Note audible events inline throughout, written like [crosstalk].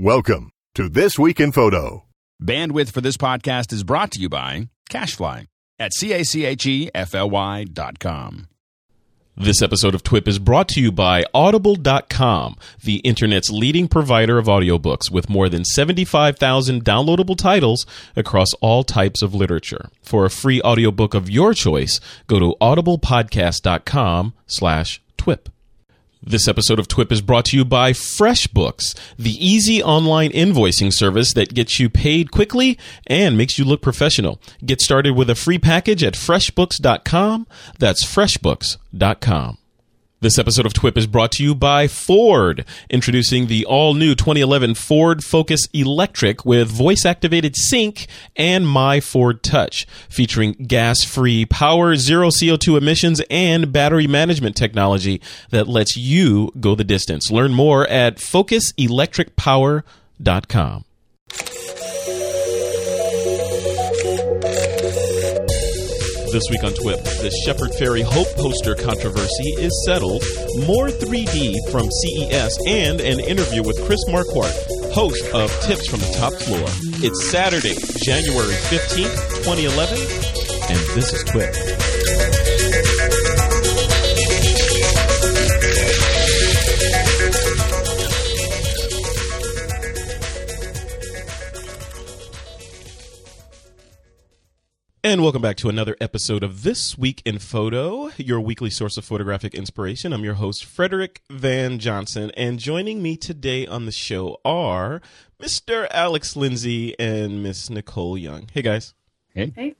Welcome to This Week in Photo. Bandwidth for this podcast is brought to you by CacheFly at C-A-C-H-E-F-L-Y dot com. This episode of TWIP is brought to you by Audible.com, the internet's leading provider of audiobooks with more than 75,000 downloadable titles across all types of literature. For a free audiobook of your choice, go to audiblepodcast.com slash TWIP. This episode of TWIP is brought to you by FreshBooks, the easy online invoicing service that gets you paid quickly and makes you look professional. Get started with a free package at freshbooks.com. That's freshbooks.com. This episode of TWIP is brought to you by Ford, introducing the all new 2011 Ford Focus Electric with voice activated sync and My Ford Touch, featuring gas free power, zero CO2 emissions, and battery management technology that lets you go the distance. Learn more at focuselectricpower.com. This week on TWIP, the Shepard Fairey Hope poster controversy is settled, more 3D from CES, and an interview with Chris Marquardt, host of Tips from the Top Floor. It's Saturday, January 15th, 2011, and this is TWIP. And welcome back to another episode of This Week in Photo, your weekly source of photographic inspiration. I'm your host, Frederick Van Johnson, and joining me today on the show are Mr. Alex Lindsay and Miss Nicole Young. Hey, guys. Hey. Hey.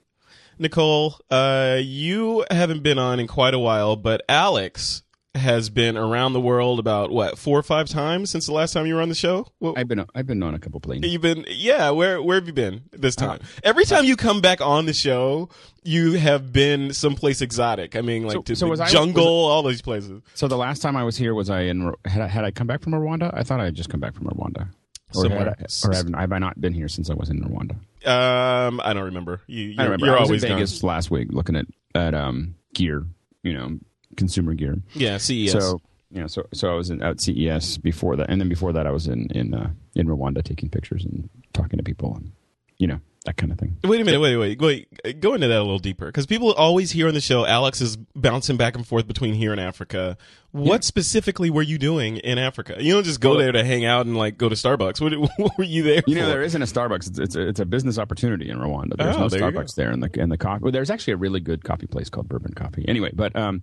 Nicole, uh, you haven't been on in quite a while, but Alex has been around the world about what four or five times since the last time you were on the show. What, I've been I've been on a couple planes. You've been, yeah. Where where have you been this Uh, time? Every time you come back on the show, you have been someplace exotic. I mean, like So- to so the I- jungle, was all these places. So the last time I was here was I in had I, had I come back from Rwanda? I thought I had just come back from Rwanda. Or, had I, or have, have I not been here since I was in Rwanda? Um, I don't remember. You, you're, I remember you're I was always in gone. Vegas last week looking at at um gear, you know, consumer gear. Yeah, CES. So you know, so so I was in, at CES before that, and then before that, I was in in uh, in Rwanda taking pictures and talking to people, and you know that kind of thing. wait a minute. Wait, wait, wait. Go into that a little deeper because people always hear on the show Alex is bouncing back and forth between here and Africa. What specifically were you doing in Africa? You don't just go there to hang out and like go to Starbucks. What, [laughs] what were you there? You know, for? there isn't a Starbucks. It's, it's, a, it's a business opportunity in Rwanda. There's Oh, no there Starbucks there, in the in the coffee. Well, there's actually a really good coffee place called Bourbon Coffee. Anyway, but um,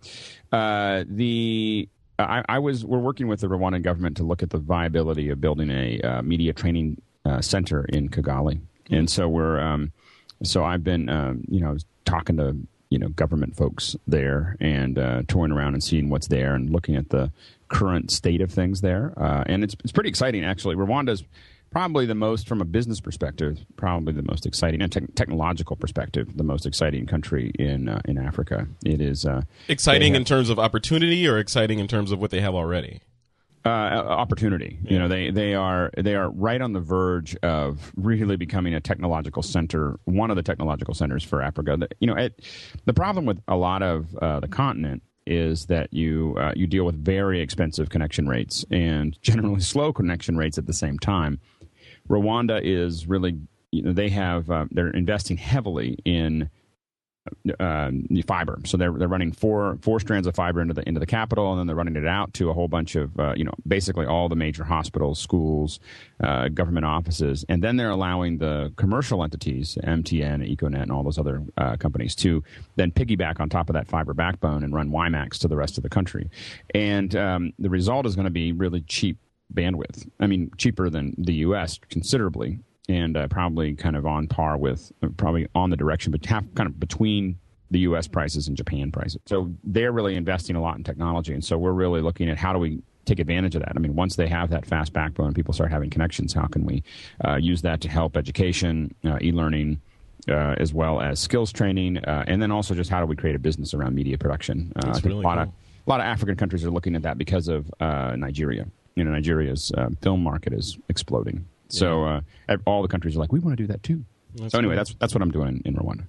uh, the I, I was we're working with the Rwandan government to look at the viability of building a uh, media training uh, center in Kigali, and so we're um, so I've been um, you know talking to you know government folks there and uh, touring around and seeing what's there and looking at the current state of things there, uh, and it's it's pretty exciting actually. Rwanda's probably the most from a business perspective, probably the most exciting and tech technological perspective, the most exciting country in uh, in Africa. It is uh, exciting they in terms of opportunity or exciting in terms of what they have already. Uh, opportunity. You know, they they are they are right on the verge of really becoming a technological center, one of the technological centers for Africa. The- You know, it, the problem with a lot of uh, the continent is that you uh, you deal with very expensive connection rates and [laughs] generally slow connection rates at the same time. Rwanda is really you know they have uh, they're investing heavily in uh, fiber. So they're they're running four four strands of fiber into the into the capital, and then they're running it out to a whole bunch of uh, you know basically all the major hospitals, schools, uh, government offices, and then they're allowing the commercial entities, MTN, Econet, and all those other uh, companies to then piggyback on top of that fiber backbone and run WiMAX to the rest of the country, and um, the result is going to be really cheap bandwidth. I mean, cheaper than the U.S. considerably, and uh, probably kind of on par with, probably on the direction, but half kind of between the U.S. prices and Japan prices. So they're really investing a lot in technology, and so we're really looking at how do we take advantage of that. I mean, once they have that fast backbone, people start having connections. How can we uh, use that to help education, uh, e-learning? Uh, as well as skills training, uh, and then also just how do we create a business around media production? Uh, I think really a lot cool. of a lot of African countries are looking at that because of uh, Nigeria. You know, Nigeria's uh, film market is exploding. So uh, all the countries are like, we want to do that too. That's so anyway, cool. that's that's what I'm doing in, in Rwanda.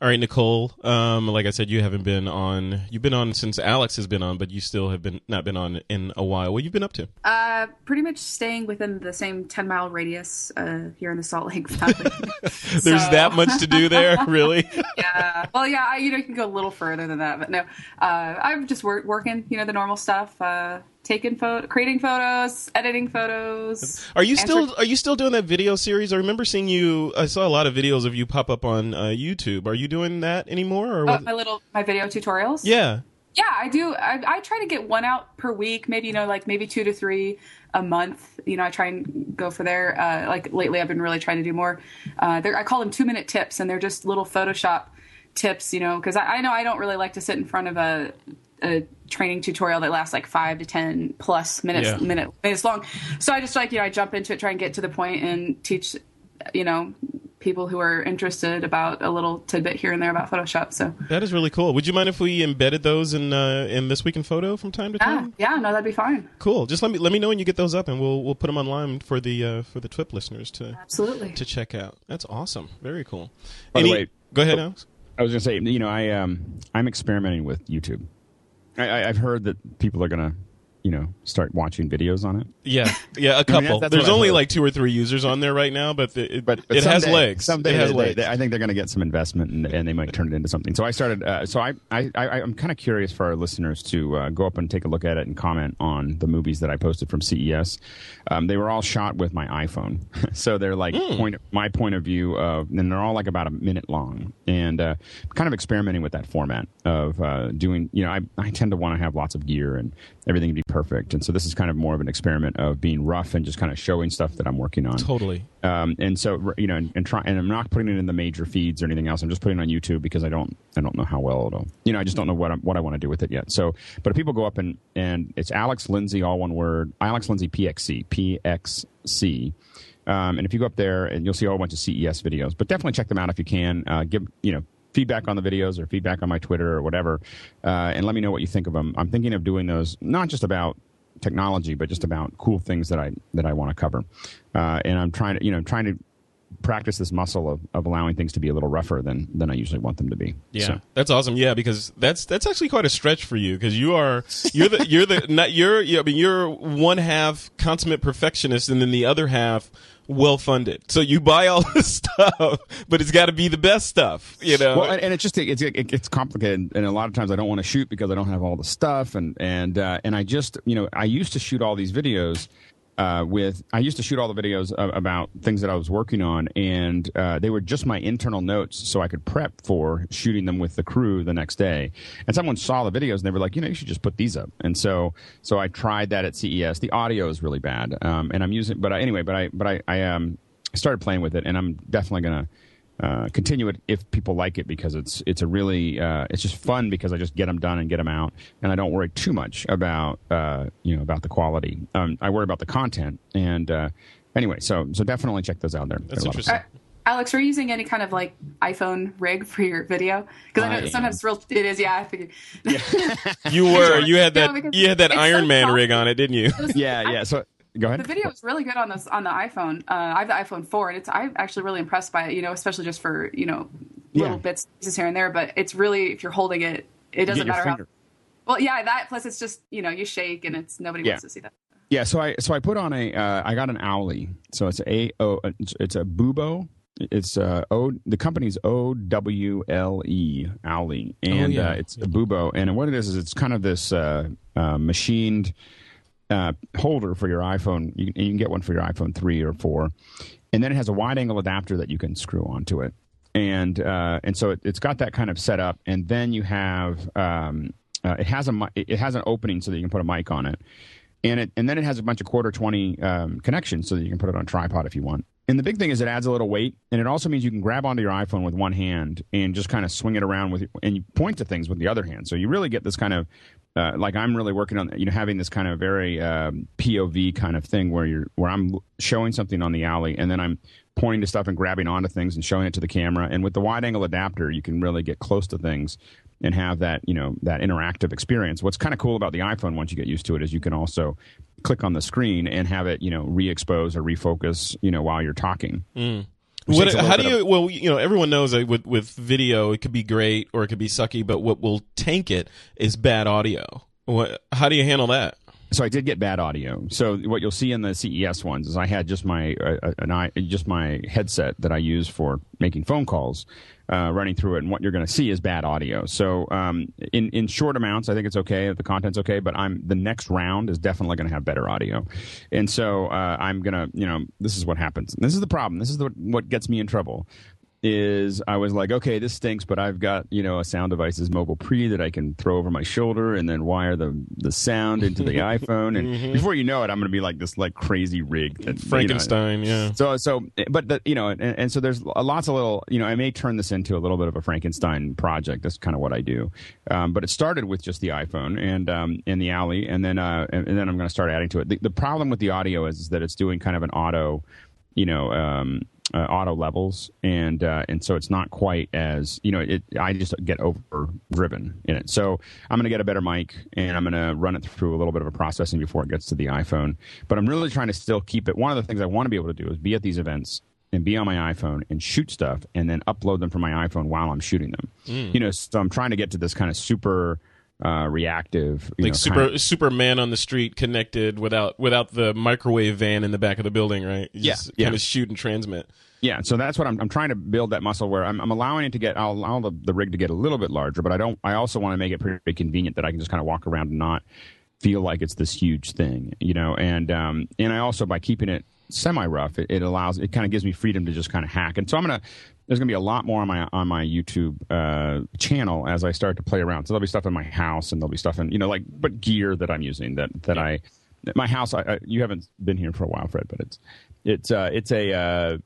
All right, Nicole. Um, like I said, you haven't been on. You've been on since Alex has been on, but you still have been not been on in a while. What you've been up to? Uh, pretty much staying within the same 10 mile radius uh, here in the Salt Lake Valley. [laughs] [laughs] There's So- that much to do there, [laughs] really? yeah. Well, yeah, I, you know, you can go a little further than that, but no. Uh, I'm just wor- working, you know, the normal stuff. Uh, taking photo, creating photos, editing photos. Are you answer- still are you still doing that video series? I remember seeing you. I saw a lot of videos of you pop up on uh, YouTube. Are you doing that anymore? Or Oh, my little my video tutorials? yeah, Yeah, I do. I, I try to get one out per week, maybe you know, like maybe two to three a month. You know, I try and go for there. Uh, like lately, I've been really trying to do more. Uh, I call them two minute tips, and they're just little Photoshop tips. You know, because I, I know I don't really like to sit in front of a, a training tutorial that lasts like five to ten plus minutes Yeah. minute minutes long. So I just like you know I jump into it, try and get to the point, and teach. You know. People who are interested about a little tidbit here and there about Photoshop. So that is really cool. Would you mind if we embedded those in uh, in this week in photo from time to yeah, time? yeah, no, that'd be fine. Cool. Just let me let me know when you get those up, and we'll we'll put them online for the uh, for the TWIP listeners to Absolutely. to check out. That's awesome. Very cool. By the way- go ahead, Alex. I was going to say, you know, I um, I'm experimenting with YouTube. I, I've heard that people are going to, you know, start watching videos on it. Yeah, [laughs] yeah, a mean, couple. that's There's only like two or three users on there right now, but the, it, But, but it has someday- legs. Someday it has they- legs. they- I think they're going to get some investment, and, and they might turn it into something. So I started. Uh, so I, I, I I'm kind of curious for our listeners to uh, go up and take a look at it and comment on the movies that I posted from CES. Um, they were all shot with my iPhone, [laughs] so they're like Hmm. point my point of view of, and they're all like about a minute long, and uh, kind of experimenting with that format of uh, doing. You know, I I tend to want to have lots of gear and everything to be perfect, and so this is kind of more of an experiment of being rough and just kind of showing stuff that I'm working on. totally. Um, and so you know, and, and try, and I'm not putting it in the major feeds or anything else. I'm just putting it on YouTube because I don't, I don't know how well it'll, you know, I just don't know what I, what I want to do with it yet. So, but if people go up and and it's Alex Lindsay, all one word, Alex Lindsay PXC, PXC. Um, and if you go up there and you'll see a whole bunch of CES videos, but definitely check them out if you can. Uh, give you know feedback on the videos or feedback on my Twitter or whatever, uh, and let me know what you think of them. I'm thinking of doing those not just about technology, but just about cool things that I that I want to cover. Uh, and I'm trying to you know trying to practice this muscle of, of allowing things to be a little rougher than than I usually want them to be. Yeah, So- that's awesome. Yeah, because that's that's actually quite a stretch for you because you are you're the you're the not you're you I mean you're one half consummate perfectionist and then the other half well funded. So you buy all [laughs] this stuff, but it's got to be the best stuff. You know. Well, and, and it's just it's it, it's complicated, and a lot of times I don't want to shoot because I don't have all the stuff, and and uh, and I just you know I used to shoot all these videos. Uh, with I used to shoot all the videos uh, about things that I was working on, and uh, they were just my internal notes, so I could prep for shooting them with the crew the next day. And someone saw the videos, and they were like, you know, you should just put these up. And so, so I tried that at CES. The audio is really bad, um, and I'm using, but I, anyway, but I, but I, I um, started playing with it, and I'm definitely gonna uh, continue it if people like it because it's it's a really uh, it's just fun because I just get them done and get them out and I don't worry too much about uh, you know about the quality. Um, I worry about the content and uh, anyway, so so definitely check those out there. That's They're a lot of interesting. Uh, Alex, are you using any kind of like iPhone rig for your video? Because I I know sometimes it's real. It is, yeah. I figured. [laughs] you were you had that because you had that Iron so Man soft. rig on it, didn't you? Yeah, yeah. So go ahead. The video is really good on this on the iPhone. Uh, I have the iPhone four, and it's I'm actually really impressed by it. You know, especially just for you know little Yeah. bits pieces here and there. But it's really if you're holding it, it doesn't your matter how. Well, yeah, that plus it's just you know you shake and it's nobody Yeah. wants to see that. Yeah, so I so I put on a uh, I got an Owle. So it's a o it's, it's a Bubo. It's uh o the company's O W L E Owle, and yeah. uh, it's a Bubo. And what it is is it's kind of this uh, uh, machined uh, holder for your iPhone. You, can- you can get one for your iPhone three or four, and then it has a wide angle adapter that you can screw onto it. And uh, and so it, it's got that kind of setup, and then you have um, uh, it has a it has an opening so that you can put a mic on it and it and then it has a bunch of quarter 20 um, connections so that you can put it on a tripod if you want and the big thing is it adds a little weight and it also means you can grab onto your iphone with one hand and just kind of swing it around with and you point to things with the other hand. So you really get this kind of uh, like i'm really working on you know having this kind of very um, pov kind of thing where you're where i'm showing something on the alley and then i'm pointing to stuff and grabbing onto things and showing it to the camera. And with the wide angle adapter you can really get close to things and have that you know that interactive experience. What's kind of cool about the iPhone once you get used to it is you can also click on the screen and have it you know re-expose or refocus you know while you're talking. Mm. Which What, takes a little how do you? of- well, you know, everyone knows that with with video, it could be great or it could be sucky, but what will tank it is bad audio. What? How do you handle that? So I did get bad audio. So what you'll see in the CES ones is I had just my uh, an eye, just my headset that I use for making phone calls uh, running through it, and what you're going to see is bad audio. So um, in in short amounts, I think it's okay. The content's okay, but I'm the next round is definitely going to have better audio, and so uh, I'm gonna you know this is what happens. This is the problem. This is the, what gets me in trouble is I was like, okay, this stinks, but I've got you know a Sound Devices Mobile Pre that I can throw over my shoulder and then wire the the sound into the [laughs] iPhone, and Mm-hmm. before you know it, I'm going to be like this like crazy rig that, you know, Frankenstein, yeah. so so, but the, you know, and, and so there's lots of little, you know, I may turn this into a little bit of a Frankenstein project. That's kind of what I do. Um, but it started with just the iPhone and um, in the Owle, and then uh, and, and then I'm going to start adding to it. The, the problem with the audio is, is that it's doing kind of an auto, you know. Um, uh, auto levels and uh, and so it's not quite as you know it I just get over driven in it. So I'm going to get a better mic and I'm going to run it through a little bit of a processing before it gets to the iPhone. But I'm really trying to still keep it one of the things I want to be able to do is be at these events and be on my iPhone and shoot stuff and then upload them from my iPhone while I'm shooting them. You know so I'm trying to get to this kind of super uh, reactive you Like know, super kind of- Superman on the street connected without without the microwave van in the back of the building, right? You Yeah, just yeah. kind of shoot and transmit. Yeah, so that's what I'm. I'm trying to build that muscle where I'm, I'm allowing it to get. I'll allow the, the rig to get a little bit larger, but I don't. I also want to make it pretty convenient that I can just kind of walk around and not feel like it's this huge thing, you know. And um, and I also by keeping it semi rough, it, it allows. It kind of gives me freedom to just kind of hack. And so I'm gonna. There's gonna be a lot more on my on my YouTube uh, channel as I start to play around. So there'll be stuff in my house, and there'll be stuff in you know like but gear that I'm using that that I. My house, I, I, you haven't been here for a while, Fred, but it's it's uh, it's a uh,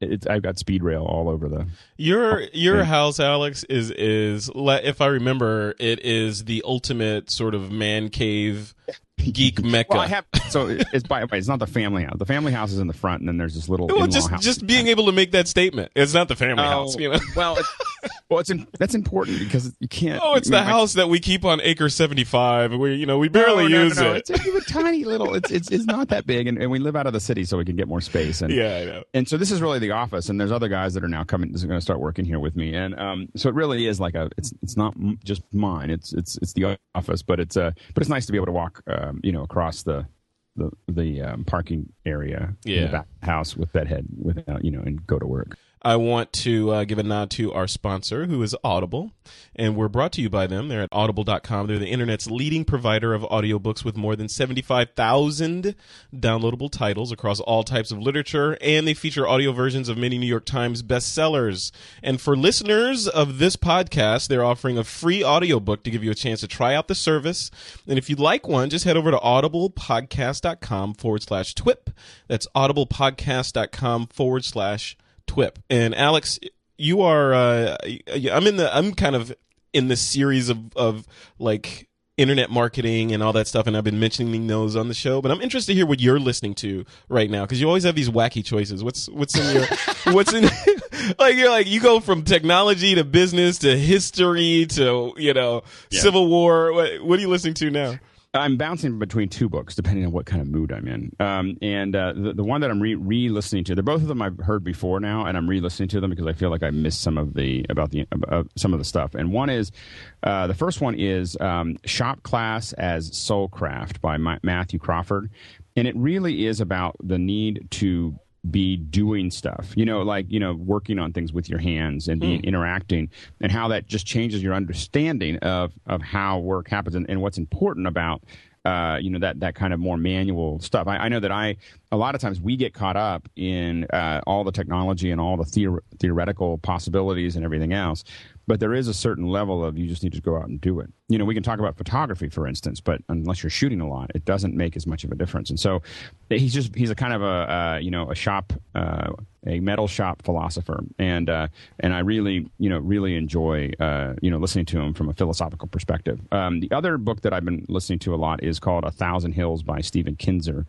it's I've got speed rail all over the. Your your yeah. house, Alex, is is if I remember, it is the ultimate sort of man cave geek [laughs] mecca. Well, I have so it's by the way, it's not the family house. The family house is in the front, and then there's this little. Well, just house. just being able to make that statement. It's not the family Oh, house, you know. [laughs] well, it's, well, it's in, that's important because you can't. Oh, it's I mean, the my- house that we keep on acre seventy five. We you know we barely no, no, use no, no. it. It's a, a tiny little. It's it's it's not that big, and, and we live out of the city, so we can get more space. And yeah, I know. and so this is really the office, and there's other guys that are now coming. This is going to start working here with me, and um, so it really is like a. It's it's not just mine. It's it's it's the office, but it's uh, but it's nice to be able to walk, um, you know, across the the the um, parking area in Yeah. the back house with bedhead, without you know, and go to work. I want to uh, give a nod to our sponsor, who is Audible. And we're brought to you by them. They're at audible.com. They're the internet's leading provider of audiobooks with more than 75,000 downloadable titles across all types of literature. And they feature audio versions of many New York Times bestsellers. And for listeners of this podcast, they're offering a free audiobook to give you a chance to try out the service. And if you'd like one, just head over to audiblepodcast.com forward slash twip. That's audiblepodcast.com forward slash twip. And Alex, you are uh, I'm in the I'm kind of in the series of of like internet marketing and all that stuff and I've been mentioning those on the show but I'm interested to hear what you're listening to right now because you always have these wacky choices. What's what's in your [laughs] what's in [laughs] like you're like you go from technology to business to history to you know civil war. What what are you listening to now I'm bouncing between two books depending on what kind of mood I'm in. Um, and uh, the, the one that I'm re- re-listening to, they're both of them I've heard before now, and I'm re-listening to them because I feel like I missed some of the about the uh, some of the stuff. And one is uh, the first one is um, Shop Class as Soulcraft by Ma- Matthew Crawford, and it really is about the need to be doing stuff you know like you know working on things with your hands and being interacting and how that just changes your understanding of of how work happens and, and what's important about uh, you know that that kind of more manual stuff. I, I know that I a lot of times we get caught up in uh, all the technology and all the theor- theoretical possibilities and everything else, but there is a certain level of you just need to go out and do it. You know, we can talk about photography, for instance, but unless you're shooting a lot, it doesn't make as much of a difference. And so he's just he's a kind of a uh, you know a shop uh, a metal shop philosopher, and uh, and I really you know really enjoy uh, you know listening to him from a philosophical perspective. Um, the other book that I've been listening to a lot is called A Thousand Hills by Stephen Kinzer,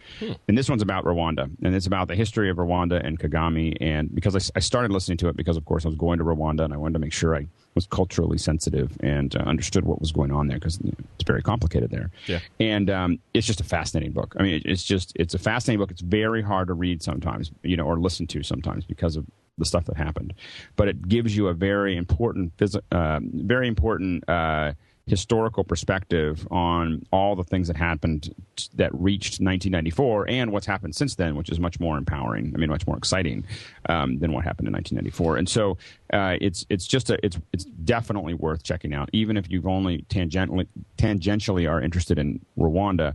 and this one's about Rwanda, and it's about the history of Rwanda and Kagame. And because I, I started listening to it because of course I was going to Rwanda and I wanted to make sure I was culturally sensitive and uh, understood what was going on there because it's very complicated there. Yeah. And um, it's just a fascinating book. I mean, it, it's just it's a fascinating book. It's very hard to read sometimes, you know, or listen to sometimes because of the stuff that happened. But it gives you a very important, phys- uh, very important. Uh, historical perspective on all the things that happened that reached 1994 and what's happened since then, which is much more empowering. I mean, much more exciting um, than what happened in 1994. And so uh, it's it's just a, it's it's definitely worth checking out, even if you've only tangentially tangentially are interested in Rwanda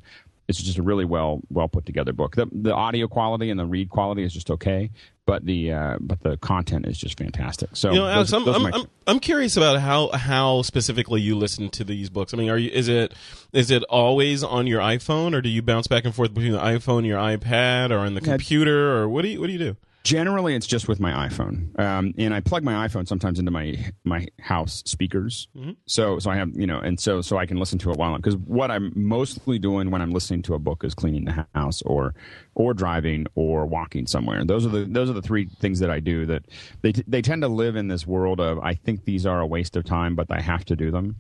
it's just a really well well put together book. The the audio quality and the read quality is just okay, but the uh, but the content is just fantastic. So you know, Alex, those, I'm, those I'm, my, I'm, I'm curious about how how specifically you listen to these books. I mean, are you is it is it always on your iPhone, or do you bounce back and forth between the iPhone and your iPad, or on the computer, or what do you what do you do? Generally, it's just with my iPhone, um, and I plug my iPhone sometimes into my my house speakers. Mm-hmm. So so I have you know, and so so I can listen to it while I'm because what I'm mostly doing when I'm listening to a book is cleaning the house or or driving or walking somewhere. Those are the those are the three things that I do. That they they tend to live in this world of I think these are a waste of time, but I have to do them,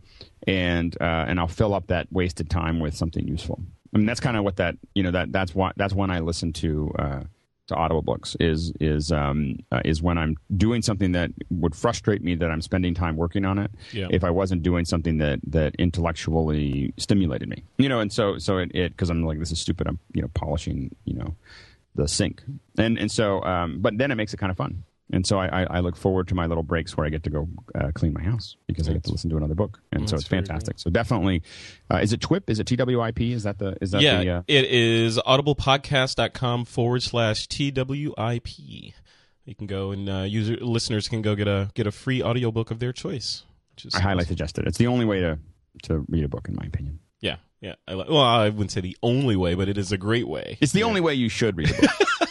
and uh, and I'll fill up that wasted time with something useful. I mean that's kind of what that you know that that's what that's when I listen to. Uh, to Audible books is is um, uh, is when I'm doing something that would frustrate me that I'm spending time working on it. Yeah. If I wasn't doing something that that intellectually stimulated me, you know, and so so it because I'm like this is stupid. I'm you know polishing you know the sink, and and so um, but then it makes it kind of fun. And so I, I, look forward to my little breaks where I get to go uh, clean my house because That's, I get to listen to another book, and so it's fantastic. Cool. So definitely, uh, is it TWIP? Is it TWIP? Is that the is that yeah? The, uh... It is audiblepodcast.com forward slash TWIP. You can go and uh, user listeners can go get a get a free audiobook of their choice. Which is I highly suggest it. It's the only way to to read a book, in my opinion. Yeah, yeah. I, well, I wouldn't say the only way, but it is a great way. It's the yeah. only way you should read a book. [laughs]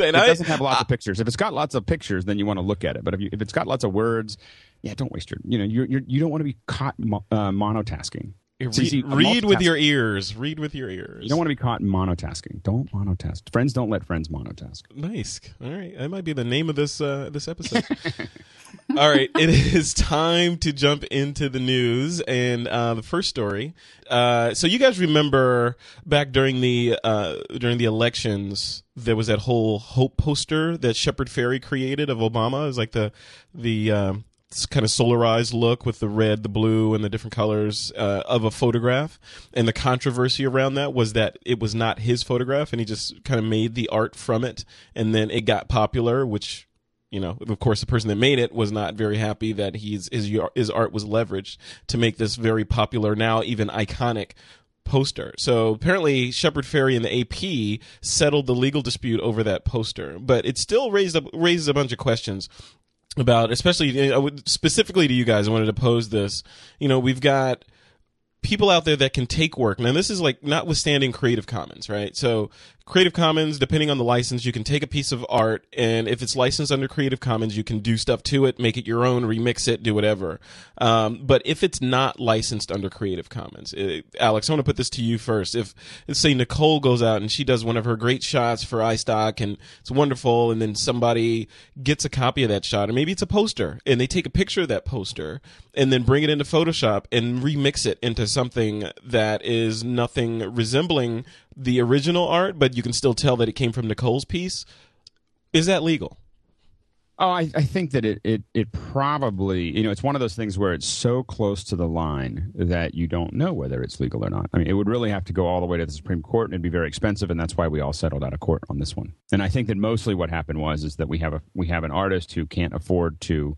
[laughs] it I, doesn't have lots I, of pictures. If it's got lots of pictures, then you want to look at it. But if you, if it's got lots of words, yeah, don't waste your. You know, you're, you're you don't want to be caught uh, monotasking. Read, see, read with your ears. Read with your ears. You don't want to be caught monotasking. Don't monotask. Friends don't let friends monotask. Nice. All right, that might be the name of this uh, this episode. [laughs] All right, it is time to jump into the news and uh, the first story. Uh, so you guys remember back during the uh, during the elections, there was that whole hope poster that Shepard Fairey created of Obama. It was like the the um, kind of solarized look with the red, the blue, and the different colors uh, of a photograph. And the controversy around that was that it was not his photograph, and he just kind of made the art from it, and then it got popular, which. You know, of course, the person that made it was not very happy that he's his his art was leveraged to make this very popular, now even iconic poster. So apparently, Shepard Fairey and the AP settled the legal dispute over that poster, but it still raised raises a bunch of questions about, especially uh, specifically to you guys. I wanted to pose this. You know, we've got people out there that can take work. Now, this is like notwithstanding Creative Commons, right? So Creative Commons, depending on the license, you can take a piece of art, and if it's licensed under Creative Commons, you can do stuff to it, make it your own, remix it, do whatever. Um, but if it's not licensed under Creative Commons, it, uh, Alex, I want to put this to you first. If, let's say Nicole goes out and she does one of her great shots for iStock, and it's wonderful, and then somebody gets a copy of that shot, or maybe it's a poster, and they take a picture of that poster, and then bring it into Photoshop and remix it into something that is nothing resembling the original art, but you can still tell that it came from Nicole's piece. Is that legal? Oh, I, I think that it, it it probably you know it's one of those things where it's so close to the line that you don't know whether it's legal or not. I mean, it would really have to go all the way to the Supreme Court, and it'd be very expensive, and that's why we all settled out of court on this one. And I think that mostly what happened was is that we have a we have an artist who can't afford to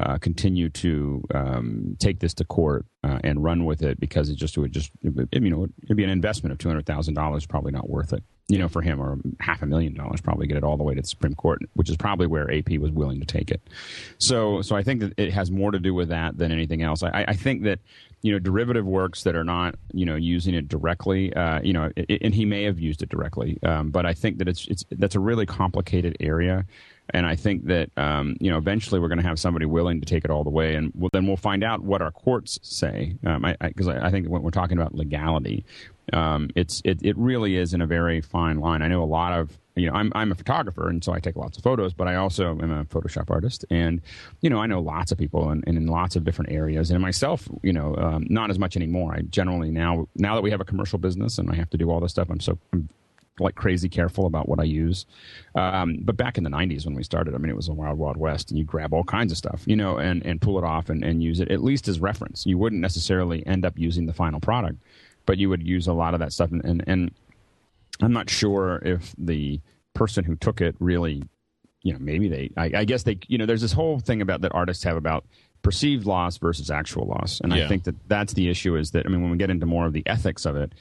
uh, continue to um, take this to court uh, and run with it because it just would just it, you know it'd be an investment of two hundred thousand dollars probably not worth it. You know for him or half a million dollars probably get it all the way to the Supreme Court which is probably where AP was willing to take it. So so I think that it has more to do with that than anything else. I, I think that you know derivative works that are not you know using it directly uh, you know it, and he may have used it directly um, but I think that it's it's that's a really complicated area and I think that um, you know eventually we're going to have somebody willing to take it all the way, and we'll, then we'll find out what our courts say. Because um, I, I, I, think when we're talking about legality, um, it's it, it really is in a very fine line. I know a lot of you know I'm I'm a photographer, and so I take lots of photos, but I also am a Photoshop artist, and you know I know lots of people in, in lots of different areas, and myself, you know, um, not as much anymore. I generally now now that we have a commercial business and I have to do all this stuff, I'm so I'm like crazy careful about what I use. Um, but back in the '90s when we started, I mean, it was a wild, wild west, and you grab all kinds of stuff, you know, and and pull it off and, and use it at least as reference. You wouldn't necessarily end up using the final product, but you would use a lot of that stuff. And and, and I'm not sure if the person who took it really, you know, maybe they. I, I guess they, you know, there's this whole thing about that artists have about perceived loss versus actual loss. And Yeah. I think that that's the issue is that, I mean, when we get into more of the ethics of it,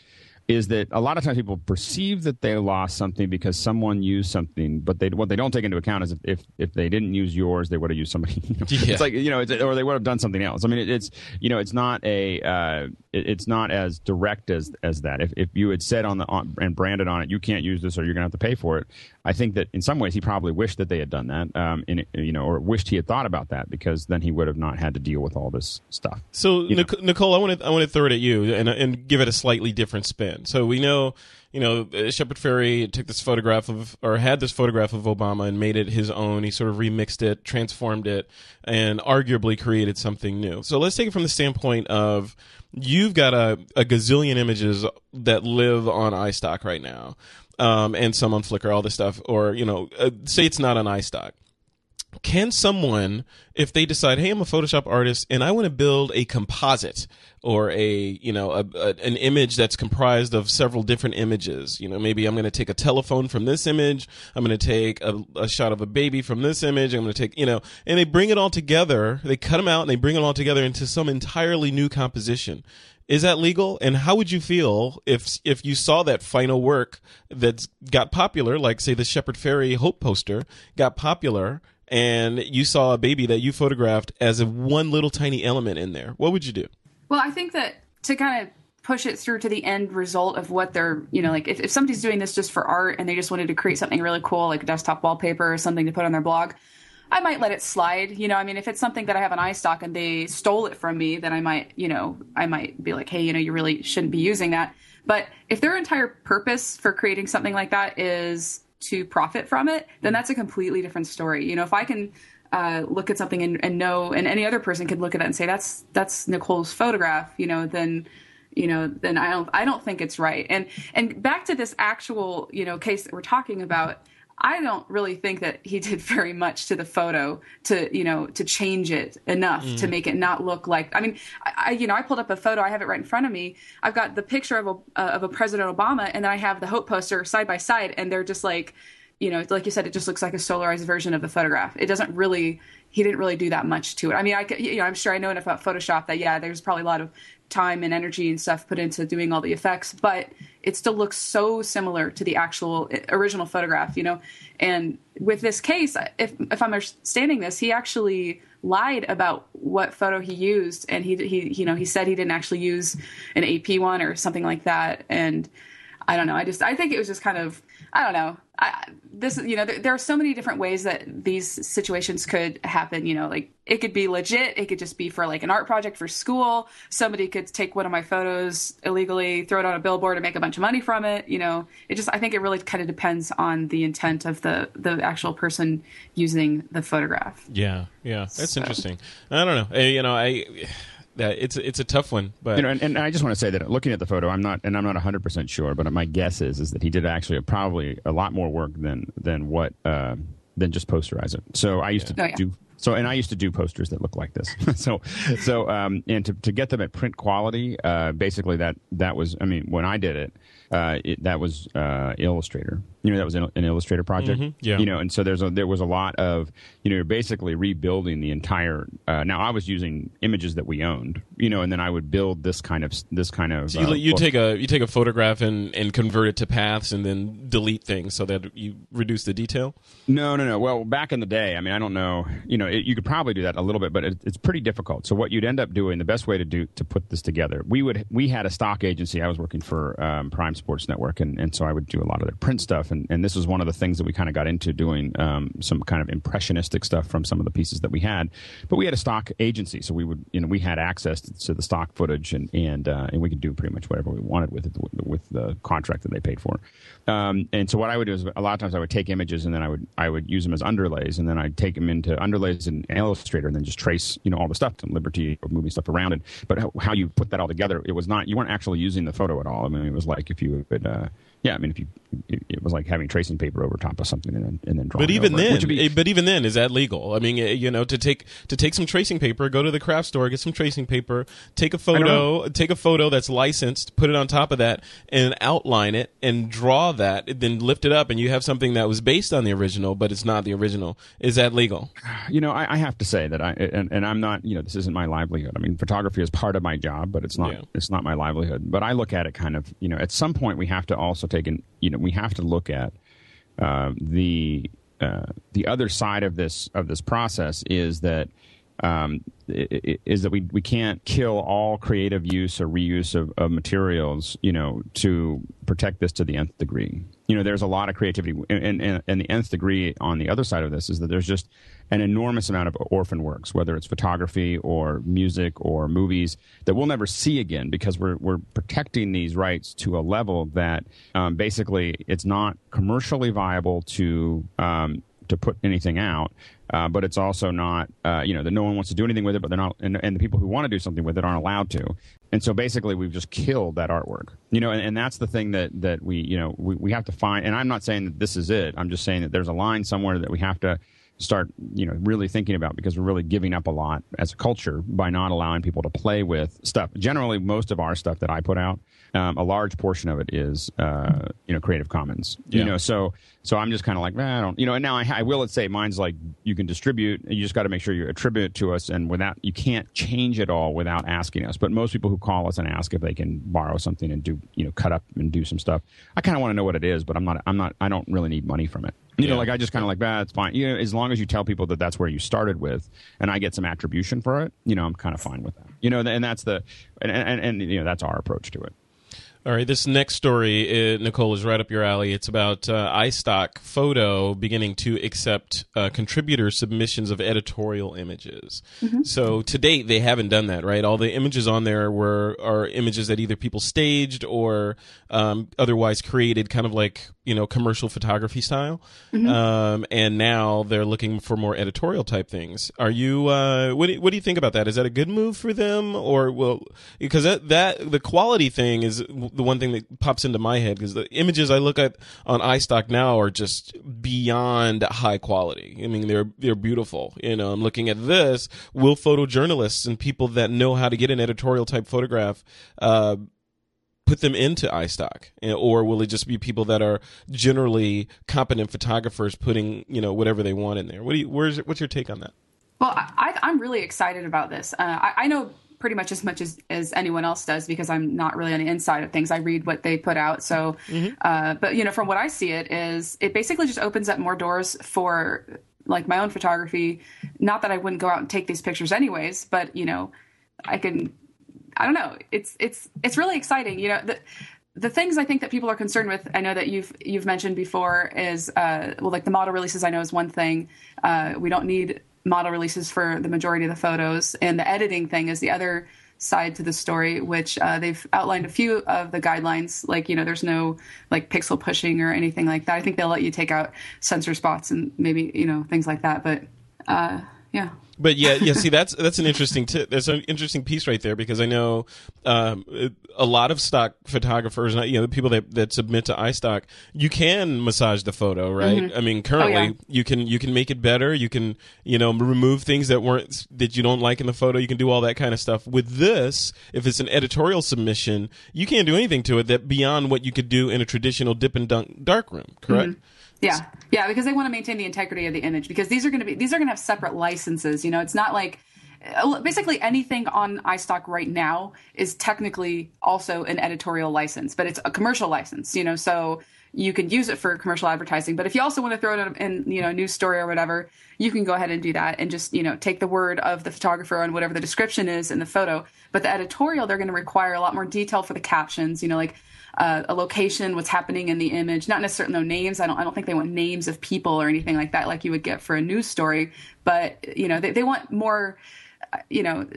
is that a lot of times people perceive that they lost something because someone used something, but they what they don't take into account is if if, if they didn't use yours, they would have used somebody. [laughs] You know? Yeah. It's like you know, it's, or they would have done something else. I mean, it, it's you know, it's not a uh, it, it's not as direct as as that. If if you had said on the on, and branded on it, you can't use this or you're going to have to pay for it. I think that in some ways he probably wished that they had done that, um, in, you know, or wished he had thought about that because then he would have not had to deal with all this stuff. So Nic- Nicole, I want to I want to throw it at you and and give it a slightly different spin. So we know, you know, uh, Shepard Fairey took this photograph of or had this photograph of Obama and made it his own. He sort of remixed it, transformed it, and arguably created something new. So let's take it from the standpoint of you've got a, a gazillion images that live on iStock right now. Um, and some on Flickr, all this stuff, or you know, uh, say it's not on iStock can someone if they decide hey i'm a photoshop artist and i want to build a composite or a you know a, a, an image that's comprised of several different images you know maybe i'm going to take a telephone from this image i'm going to take a, a shot of a baby from this image i'm going to take you know and they bring it all together they cut them out and they bring it all together into some entirely new composition is that legal? And how would you feel if if you saw that final work that's got popular, like say the Shepard Fairey Hope poster got popular, and you saw a baby that you photographed as a one little tiny element in there? What would you do? Well, I think that to kind of push it through to the end result of what they're, you know, like if, if somebody's doing this just for art and they just wanted to create something really cool, like a desktop wallpaper or something to put on their blog, I might let it slide. You know, I mean, if it's something that I have on iStock and they stole it from me, then I might, you know, I might be like, hey, you know, you really shouldn't be using that. But if their entire purpose for creating something like that is to profit from it, then that's a completely different story. You know, if I can uh, look at something and, and know, and any other person could look at it and say that's that's Nicole's photograph, you know, then you know, then I don't I don't think it's right. And and back to this actual you know case that we're talking about. I don't really think that he [laughs] did very much to the photo to, you know, to change it enough to make it not look like. I mean, I, I, you know, I pulled up a photo. I have it right in front of me. I've got the picture of a uh, of a President Obama, and then I have the Hope poster side by side, and they're just like, you know, like you said, it just looks like a solarized version of the photograph. It doesn't really. He didn't really do that much to it. I mean, I, you know, I'm sure I know enough about Photoshop that yeah, there's probably a lot of time and energy and stuff put into doing all the effects, but it still looks so similar to the actual eh, original photograph, you know. And with this case, if if I'm understanding this, he actually lied about what photo he used, and he he you know he said he didn't actually use an AP one or something like that, and I don't know. I just I think it was just kind of I don't know. I, this you know there, there are so many different ways that these situations could happen. You know, like it could be legit. It could just be for like an art project for school. Somebody could take one of my photos illegally, throw it on a billboard, and make a bunch of money from it. You know, it just I think it really kind of depends on the intent of the the actual person using the photograph. Yeah, yeah, that's So- interesting. I don't know. Eh, You know, I that it's it's a tough one, but you know, and, and I just want to say that looking at the photo, I'm not, and I'm not 100 percent sure, but my guess is is that he did actually probably a lot more work than than what uh, than just posterize it. So I used to Oh, yeah. do. So and I used to do posters that look like this. [laughs] so so um, and to, to get them at print quality, uh, basically that that was I mean when I did it, uh, it that was uh, Illustrator. You know that was an, an Illustrator project. Mhm, yeah. You know, and so there's a, there was a lot of you know you're basically rebuilding the entire. Uh, now I was using images that we owned, you know, and then I would build this kind of this kind of. So you, uh, you take a you take a photograph and, and convert it to paths and then delete things so that you reduce the detail. No, no, no. Well, back in the day, I mean, I don't know. You know, it, you could probably do that a little bit, but it, it's pretty difficult. So what you'd end up doing, the best way to do to put this together, we would we had a stock agency. I was working for um, Prime Sports Network, and, and so I would do a lot of their print stuff, and, and this was one of the things that we kind of got into doing um, some kind of impressionistic stuff from some of the pieces that we had. But we had a stock agency, so we would you know we had access to the stock footage, and and uh, and we could do pretty much whatever we wanted with it with the contract that they paid for. Um, and so what I would do is a lot of times I would take images and then I would I would use them as underlays, and then I'd take them into underlays in Illustrator, and then just trace you know all the stuff to Liberty or moving stuff around it. But how, how you put that all together, it was not you weren't actually using the photo at all. I mean, it was like if you would uh, yeah, I mean, if you it, it was like having tracing paper over top of something and then and then drawing. But even over then, be- eh, but even then, is that legal? I mean, eh, you know, to take to take some tracing paper, go to the craft store, get some tracing paper, take a photo, take a photo that's licensed, put it on top of that, and outline it and draw that, then lift it up, and you have something that was based on the original, but it's not the original. Is that legal? you know, I, I have to say that I and, and I'm not, you know, this isn't my livelihood. I mean, photography is part of my job, but it's not Yeah. it's not my livelihood. But I look at it kind of, you know, at some point we have to also take in, you know, we have to look at uh, the uh, the other side of this of this process is that um, is that we we can't kill all creative use or reuse of, of materials, you know, to protect this to the nth degree. You know, there's a lot of creativity, and, and, and the nth degree on the other side of this is that there's just an enormous amount of orphan works, whether it's photography or music or movies that we'll never see again because we're we're protecting these rights to a level that um, basically it's not commercially viable to um, to put anything out, uh, but it's also not, uh, you know, that no one wants to do anything with it, but they're not, and, and the people who want to do something with it aren't allowed to. And so basically, we've just killed that artwork, you know, and, and that's the thing that that we, you know, we, we have to find. And I'm not saying that this is it. I'm just saying that there's a line somewhere that we have to start, you know, really thinking about because we're really giving up a lot as a culture by not allowing people to play with stuff. Generally, most of our stuff that I put out, um, a large portion of it is, uh, you know, Creative Commons. You know, so so I'm just kind of like, "Nah, I don't, you know. And now I, I will say mine's like you can distribute. You just got to make sure you attribute it to us, and without you can't change it all without asking us. But most people who call us and ask if they can borrow something and do, you know, cut up and do some stuff, I kind of want to know what it is, but I'm not. I'm not. I don't really need money from it. You Yeah. know, like I just kind of like that. it's fine. You know, as long as you tell people that that's where you started with, and I get some attribution for it, you know, I'm kind of fine with that. You know, and that's the, and and, and you know, that's our approach to it. All right, this next story, uh, Nicole, is right up your alley. It's about uh, iStock Photo beginning to accept uh, contributor submissions of editorial images. So to date, they haven't done that, right? All the images on there were are images that either people staged or um, otherwise created, kind of like you know commercial photography style. Um, and now they're looking for more editorial type things. Are you? Uh, what do you, What do you think about that? Is that a good move for them, or well, because that that the quality thing is the one thing that pops into my head because the images I look at on iStock now are just beyond high quality. I mean, they're they're beautiful. You know, I'm looking at this. Will photojournalists and people that know how to get an editorial type photograph uh, put them into iStock, or will it just be people that are generally competent photographers putting you know whatever they want in there? What do you? Where's what's your take on that? Well, I, I'm really excited about this. Uh, I, I know pretty much as much as, as anyone else does because I'm not really on the inside of things. I read what they put out. So, uh, but you know, from what I see, it is it basically just opens up more doors for like my own photography. Not that I wouldn't go out and take these pictures anyways, but you know, I can. I don't know. It's it's it's really exciting. You know the the things I think that people are concerned with. I know that you've you've mentioned before is uh, well, like the model releases. I know is one thing. Uh, we don't need model releases for the majority of the photos, and the editing thing is the other side to the story, which uh, they've outlined a few of the guidelines. Like you know, there's no like pixel pushing or anything like that. I think they'll let you take out sensor spots and maybe you know things like that. But uh, yeah. But yeah, yeah. See, that's that's an interesting t- that's an interesting piece right there because I know um, a lot of stock photographers, you know the people that, that submit to iStock, you can massage the photo, right? I mean, currently yeah. you can you can make it better. You can you know remove things that weren't that you don't like in the photo. You can do all that kind of stuff. With this, if it's an editorial submission, you can't do anything to it that beyond what you could do in a traditional dip and dunk darkroom. Correct? Yeah, yeah, because they want to maintain the integrity of the image because these are going to be these are going to have separate licenses. You know, it's not like uh, basically anything on iStock right now is technically also an editorial license, but it's a commercial license. You know, so you can use it for commercial advertising. But if you also want to throw it in, you know, news story or whatever, you can go ahead and do that and just you know take the word of the photographer on whatever the description is in the photo. But the editorial, they're going to require a lot more detail for the captions. You know, like uh, a location, what's happening in the image. Not necessarily no names. I don't. I don't think they want names of people or anything like that, like you would get for a news story. But you know, they, they want more. uh, You know,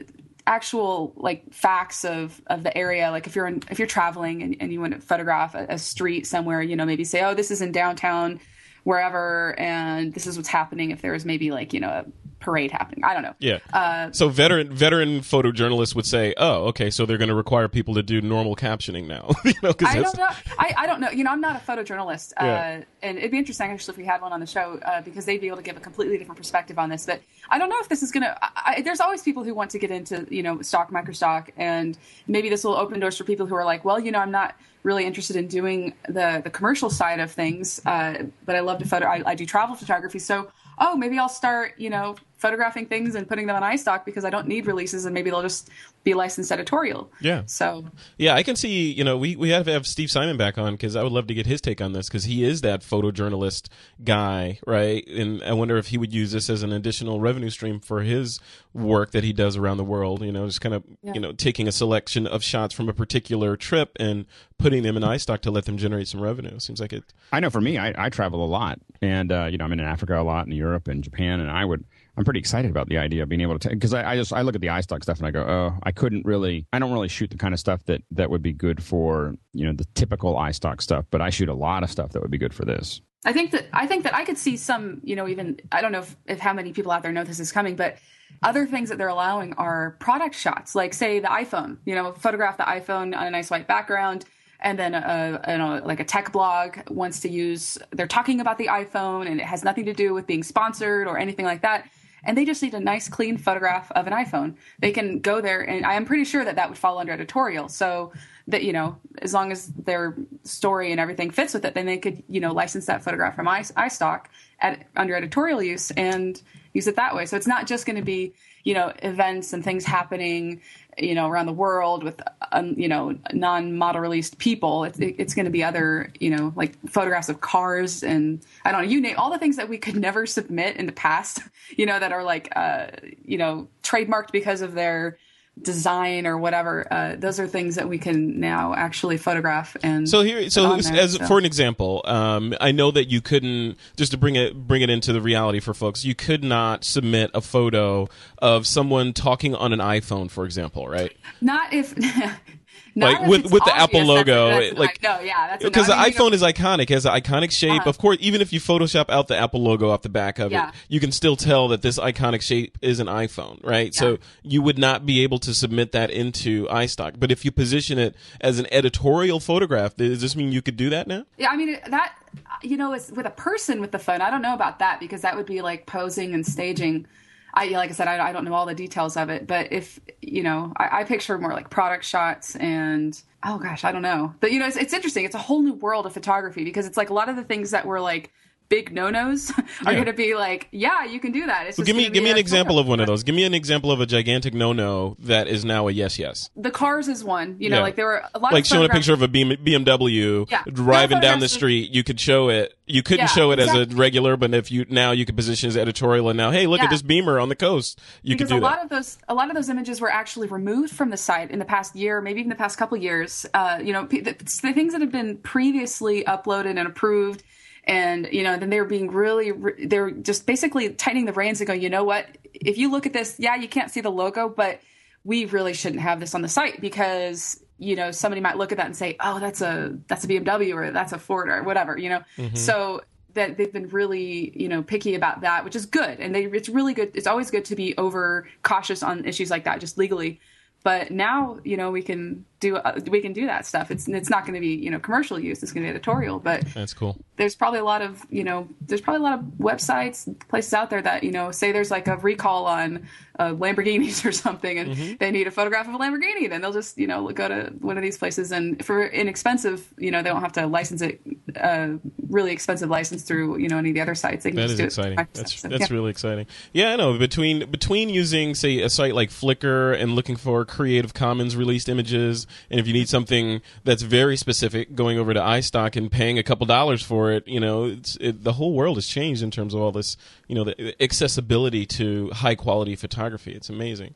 actual like facts of of the area. Like if you're in, if you're traveling and, and you want to photograph a, a street somewhere, you know, maybe say, oh, this is in downtown wherever and this is what's happening if there was maybe like you know a parade happening. I don't know. Yeah. Uh, so veteran veteran photojournalists would say, "Oh, okay, so they're going to require people to do normal captioning now." [laughs] you know, I don't know. I, I don't know. You know, I'm not a photojournalist, yeah. uh, and it'd be interesting actually if we had one on the show uh, because they'd be able to give a completely different perspective on this. But I don't know if this is going to. There's always people who want to get into you know stock microstock, and maybe this will open doors for people who are like, well, you know, I'm not really interested in doing the the commercial side of things, uh, but I love to photo. I, I do travel photography, so oh, maybe I'll start, you know, photographing things and putting them on iStock because I don't need releases and maybe they'll just be licensed editorial. Yeah. So. Yeah, I can see, you know, we, we have to have Steve Simon back on because I would love to get his take on this because he is that photojournalist guy, right? And I wonder if he would use this as an additional revenue stream for his work that he does around the world, you know, just kind of, yeah. you know, taking a selection of shots from a particular trip and putting them in iStock to let them generate some revenue. Seems like it. I know for me, I, I travel a lot and, uh, you know, I'm in Africa a lot in Europe and Japan and I would, I'm pretty excited about the idea of being able to take because I, I, just I look at the iStock stuff and I go, oh, I couldn't really, I don't really shoot the kind of stuff that that would be good for you know the typical iStock stuff, but I shoot a lot of stuff that would be good for this. I think that I think that I could see some, you know, even I don't know if, if how many people out there know this is coming, but other things that they're allowing are product shots, like say the iPhone, you know, photograph the iPhone on a nice white background and then a, a, like a tech blog wants to use they're talking about the iphone and it has nothing to do with being sponsored or anything like that and they just need a nice clean photograph of an iphone. They can go there and i am pretty sure that that would fall under editorial. So that you know as long as their story and everything fits with it then they could you know license that photograph from iStock at under editorial use and use it that way. So it's not just going to be you know events and things happening you know around the world with um, you know non-model released people it's, it's going to be other you know like photographs of cars and i don't know you name all the things that we could never submit in the past [laughs] you know that are like uh, you know trademarked because of their design or whatever uh, those are things that we can now actually photograph and so here so there, as so. for an example um, i know that you couldn't just to bring it bring it into the reality for folks you could not submit a photo of someone talking on an iphone for example right not if [laughs] like with with the Apple logo, that's, that's like no, yeah, because the iPhone is iconic, has an iconic shape. Uh-huh. Of course, even if you Photoshop out the Apple logo off the back of yeah. it, you can still tell that this iconic shape is an iPhone, right? Yeah. So you would not be able to submit that into iStock. But if you position it as an editorial photograph, does this mean you could do that now? Yeah, I mean that you know, with a person with the phone, I don't know about that because that would be like posing and staging I like I said, I, I, don't know all the details of it, but if you know, I, I, picture more like product shots and oh gosh, I don't know. But you know, it's, it's interesting. It's a whole new world of photography because it's like a lot of the things that were like big no-nos [laughs] are yeah. going to be like, yeah, you can do that. It's well, give me give me an example of one of [laughs] those. Give me an example of a gigantic no-no that is now a yes yes. The cars is one. You know, yeah. like there were a lot like showing a picture of a BMW yeah. driving down the street. You could show it. You couldn't show it exactly. as a regular, but if you now you could position as editorial and now, hey, look at this Beamer on the coast. You because could do a that. lot of those a lot of those images were actually removed from the site in the past year, maybe even the past couple years. Uh, you know, the, the things that have been previously uploaded and approved and you know then they were being really they were just basically tightening the reins and going you know what? If you look at this yeah you can't see the logo but we really shouldn't have this on the site because you know somebody might look at that and say oh that's a that's a bmw or that's a ford or whatever you know? Mm-hmm. so that they've been really you know picky about that which is good. And they it's really good it's always good to be over cautious on issues like that just legally. But now you know we can do uh, we can do that stuff. It's it's not going to be you know commercial use it's going to be editorial but that's cool. there's probably a lot of you know there's probably a lot of websites places out there that you know say there's like a recall on uh, lamborghinis [laughs] or something and mm-hmm. they need a photograph of a lamborghini then they'll just you know go to one of these places. And for inexpensive you know they don't have to license it uh, really expensive license through you know any of the other sites. They can that just is do exciting. it that's, so, that's yeah. really exciting. Yeah i know. Between between using say a site like flickr and looking for creative commons released images and if you need something that's very specific, going over to iStock and paying a couple dollars for it, you know, it, the whole world has changed in terms of all this, you know, the accessibility to high quality photography. It's amazing.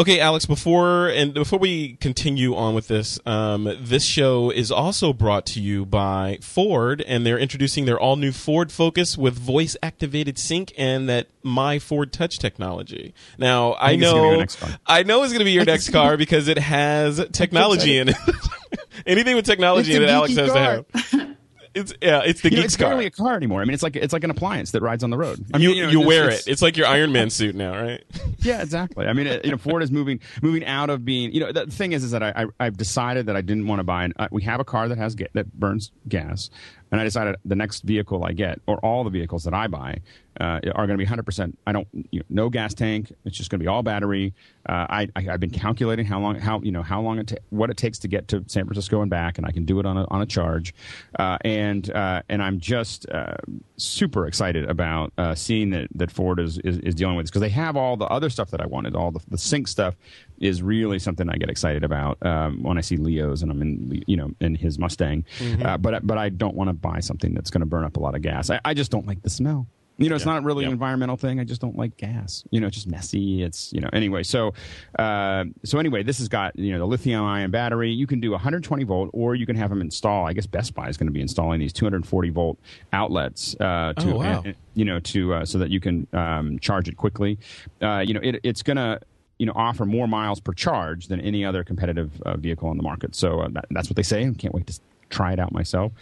Okay, Alex. Before and before we continue on with this, um, this show is also brought to you by Ford, and they're introducing their all new Ford Focus with voice activated sync and that My Ford Touch technology. Now, I, I know, I know it's going to be your next [laughs] car because it has technology in it. [laughs] Anything with technology in it, Alex has to have. [laughs] It's yeah, it's the You know, it's car. barely a car anymore. I mean, it's like it's like an appliance that rides on the road. I mean, you, know, it's- wear it's- it. It's like your Iron Man [laughs] suit now, right? Yeah, exactly. I mean, it, you know, Ford is moving moving out of being. You know, the thing is, is that I, I I've decided that I didn't want to buy. An, uh, we have a car that has ga- that burns gas, and I decided the next vehicle I get, or all the vehicles that I buy, uh, are going to be 100. percent I don't you know, no gas tank. It's just going to be all battery. Uh, I, I I've been calculating how long how you know how long it ta- what it takes to get to San Francisco and back, and I can do it on a on a charge, uh, and uh, and I'm just uh, super excited about uh, seeing that that Ford is is, is dealing with this because they have all the other stuff that I wanted. All the the sync stuff is really something I get excited about um, when I see Leo's and I'm in you know in his Mustang, uh, but but I don't want to buy something that's going to burn up a lot of gas. I, I just don't like the smell. You know, it's not really an environmental thing. I just don't like gas. You know, it's just messy. It's you know. Anyway, so uh, so anyway, this has got you know the lithium ion battery. You can do 120 volt, or you can have them install. I guess Best Buy is going to be installing these 240 volt outlets uh, to Oh, wow. uh, you know to uh, so that you can um, charge it quickly. Uh, you know, it, it's going to you know offer more miles per charge than any other competitive uh, vehicle on the market. So uh, that, that's what they say. I can't wait to try it out myself.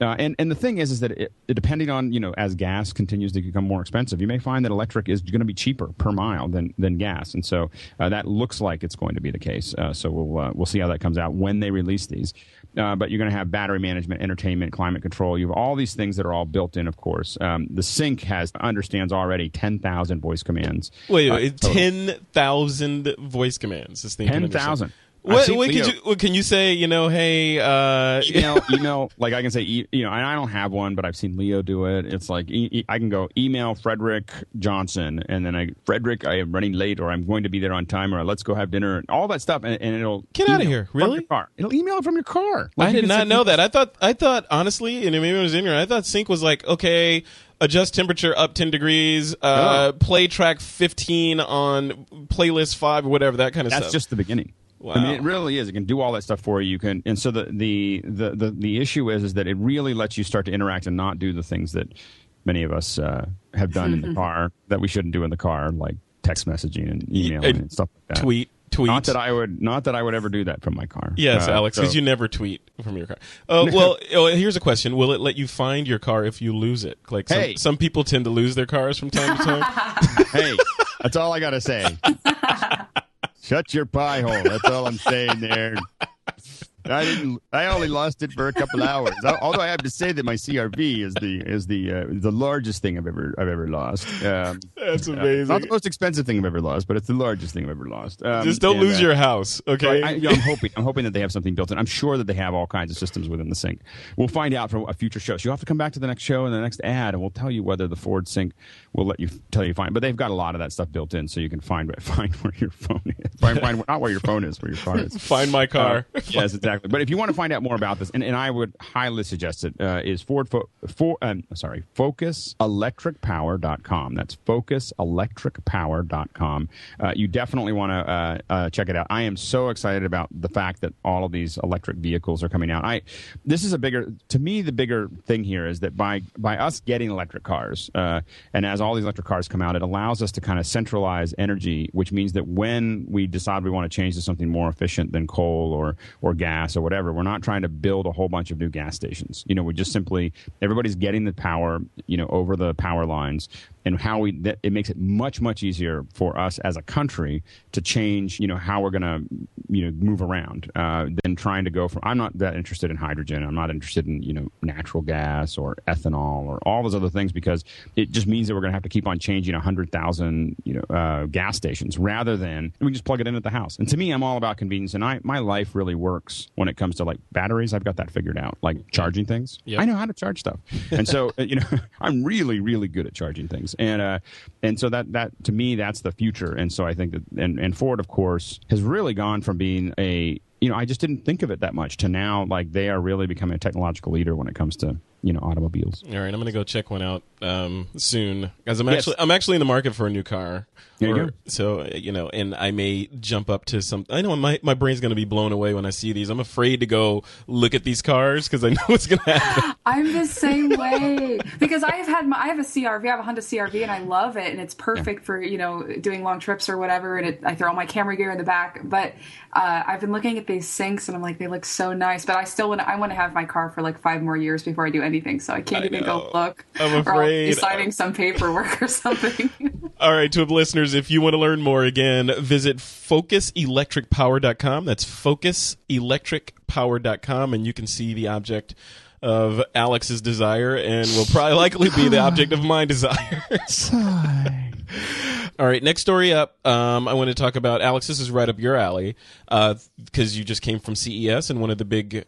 Uh, and and the thing is, is that it, it, depending on you know as gas continues to become more expensive, you may find that electric is going to be cheaper per mile than than gas, and so uh, that looks like it's going to be the case. Uh, so we'll uh, we'll see how that comes out when they release these. Uh, but you're going to have battery management, entertainment, climate control. You have all these things that are all built in. Of course, um, the sync has understands already ten thousand voice commands. Wait, Uh, wait ten thousand voice commands. This thing 10,000. I've What, what could you? What can you say? You know, hey, uh, [laughs] email, email, like I can say, e- you know, and I don't have one, but I've seen Leo do it. It's like I can go email Frederick Johnson, and then I, Frederick, I am running late, or I'm going to be there on time, or let's go have dinner, and all that stuff, and, and it'll Get out of here. from Really? your car. It'll email it from your car. Like I did not know that. I thought I thought honestly, and maybe I was ignorant. I thought sync was like okay, adjust temperature up ten degrees, uh, Oh. play track fifteen on playlist five, or whatever that kind of That's stuff. That's just the beginning. Wow. I mean, it really is. It can do all that stuff for you. You can, and so the the the the, the issue is is that it really lets you start to interact and not do the things that many of us uh, have done in the [laughs] car that we shouldn't do in the car, like text messaging and emailing and stuff like that. tweet, tweet. Not that I would, not that I would ever do that from my car. Yes, Uh, Alex, because so- you never tweet from your car. Uh, well, [laughs] oh, here's a question: Will it let you find your car if you lose it? Like some, Hey. some people tend to lose their cars from time to time. [laughs] hey, that's all I gotta say. Shut your pie hole. That's all I'm saying there. [laughs] I didn't. I only lost it for a couple hours. Although I have to say that my CRV is the is the uh, the largest thing I've ever I've ever lost. Um, That's uh, amazing. not the most expensive thing I've ever lost, but it's the largest thing I've ever lost. Um, Just don't and, lose uh, your house, okay? I, you know, I'm hoping. I'm hoping that they have something built in. I'm sure that they have all kinds of systems within the Sync. We'll find out from a future show. So you'll have to come back to the next show and the next ad, and we'll tell you whether the Ford Sync will let you tell you find. But they've got a lot of that stuff built in, so you can find [laughs] find where your phone is. Find, find not where your phone is, where your car is. [laughs] Find my car. Uh, yes, exactly. But if you want to find out more about this, and, and I would highly suggest it, uh, is Ford fo- for um, sorry, focuselectricpower.com. That's focuselectricpower.com. Uh, you definitely want to uh, uh, check it out. I am so excited about the fact that all of these electric vehicles are coming out. I this is a bigger to me the bigger thing here is that by by us getting electric cars, uh, and as all these electric cars come out, it allows us to kind of centralize energy, which means that when we decide we want to change to something more efficient than coal or or gas or whatever, we're not trying to build a whole bunch of new gas stations. You know, we just simply everybody's getting the power, you know, over the power lines, and how we that, it makes it much much easier for us as a country to change, you know, how we're going to you know move around uh, than trying to go from. I'm not that interested in hydrogen. I'm not interested in you know natural gas or ethanol or all those other things because it just means that we're going to have to keep on changing hundred thousand you know uh, gas stations rather than we just plug it in at the house. And to me, I'm all about convenience, and I my life really works when it comes to like batteries. I've got that figured out, like charging things. Yep. I know how to charge stuff, and so [laughs] you know I'm really really good at charging things, and uh, and so that that to me that's the future. And so I think that and and Ford of course has really gone from being a you know I just didn't think of it that much to now like they are really becoming a technological leader when it comes to you know automobiles. All right, I'm gonna go check one out um, soon because I'm Yes. actually I'm actually in the market for a new car. There you Or- go. So uh, you know, and I may jump up to some. I know my my brain's gonna be blown away when I see these. I'm afraid to go look at these cars because I know [laughs] what's gonna happen. [laughs] I'm the same way because I have had my I have a CRV, I have a Honda CRV, and I love it, and it's perfect for you know doing long trips or whatever. And it, I throw all my camera gear in the back. But uh, I've been looking at these Syncs, and I'm like, they look so nice. But I still want to, I want to have my car for like five more years before I do anything, so I can't even know. go look. I'm Or I'll be afraid. signing some paperwork or something. [laughs] All right, to listeners, if you want to learn more, again, visit focuselectricpower.com. That's focuselectricpower.com, and you can see the object of Alex's desire and will probably likely be the [sighs] object of my desire. [laughs] All right, next story up. Um, I want to talk about Alex. This is right up your alley because you just came from CES, and one of the big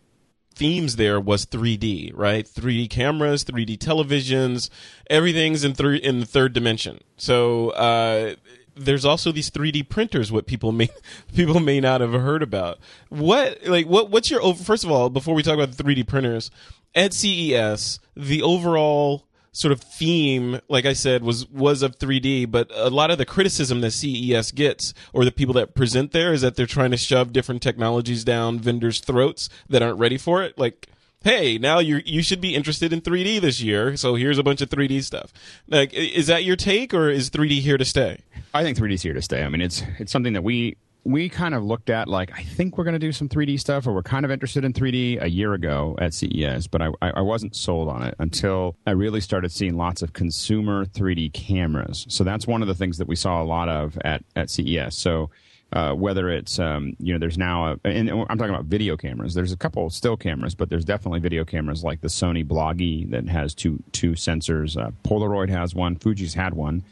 themes there was 3D, right? 3D cameras, 3D televisions, everything's in three in the third dimension. So uh, there's also these 3D printers. What people may [laughs] people may not have heard about. What like what what's your? First of all, before we talk about the 3D printers at CES, the overall sort of theme, like I said, was was of 3D. But a lot of the criticism that CES gets, or the people that present there, is that they're trying to shove different technologies down vendors' throats that aren't ready for it. Like, hey, now you you should be interested in 3D this year, so here's a bunch of 3D stuff. Like, is that your take, or is 3D here to stay? I think 3D's here to stay. I mean, it's it's something that we we kind of looked at like I think we're going to do some 3D stuff, or we're kind of interested in 3D a year ago at CES, but I I wasn't sold on it until I really started seeing lots of consumer 3D cameras. So that's one of the things that we saw a lot of at at CES. So. Uh, whether it's um, you know there's now a, and I'm talking about video cameras. There's a couple still cameras, but there's definitely video cameras like the Sony Bloggie that has two two sensors. Uh, Polaroid has one. Fuji's had one,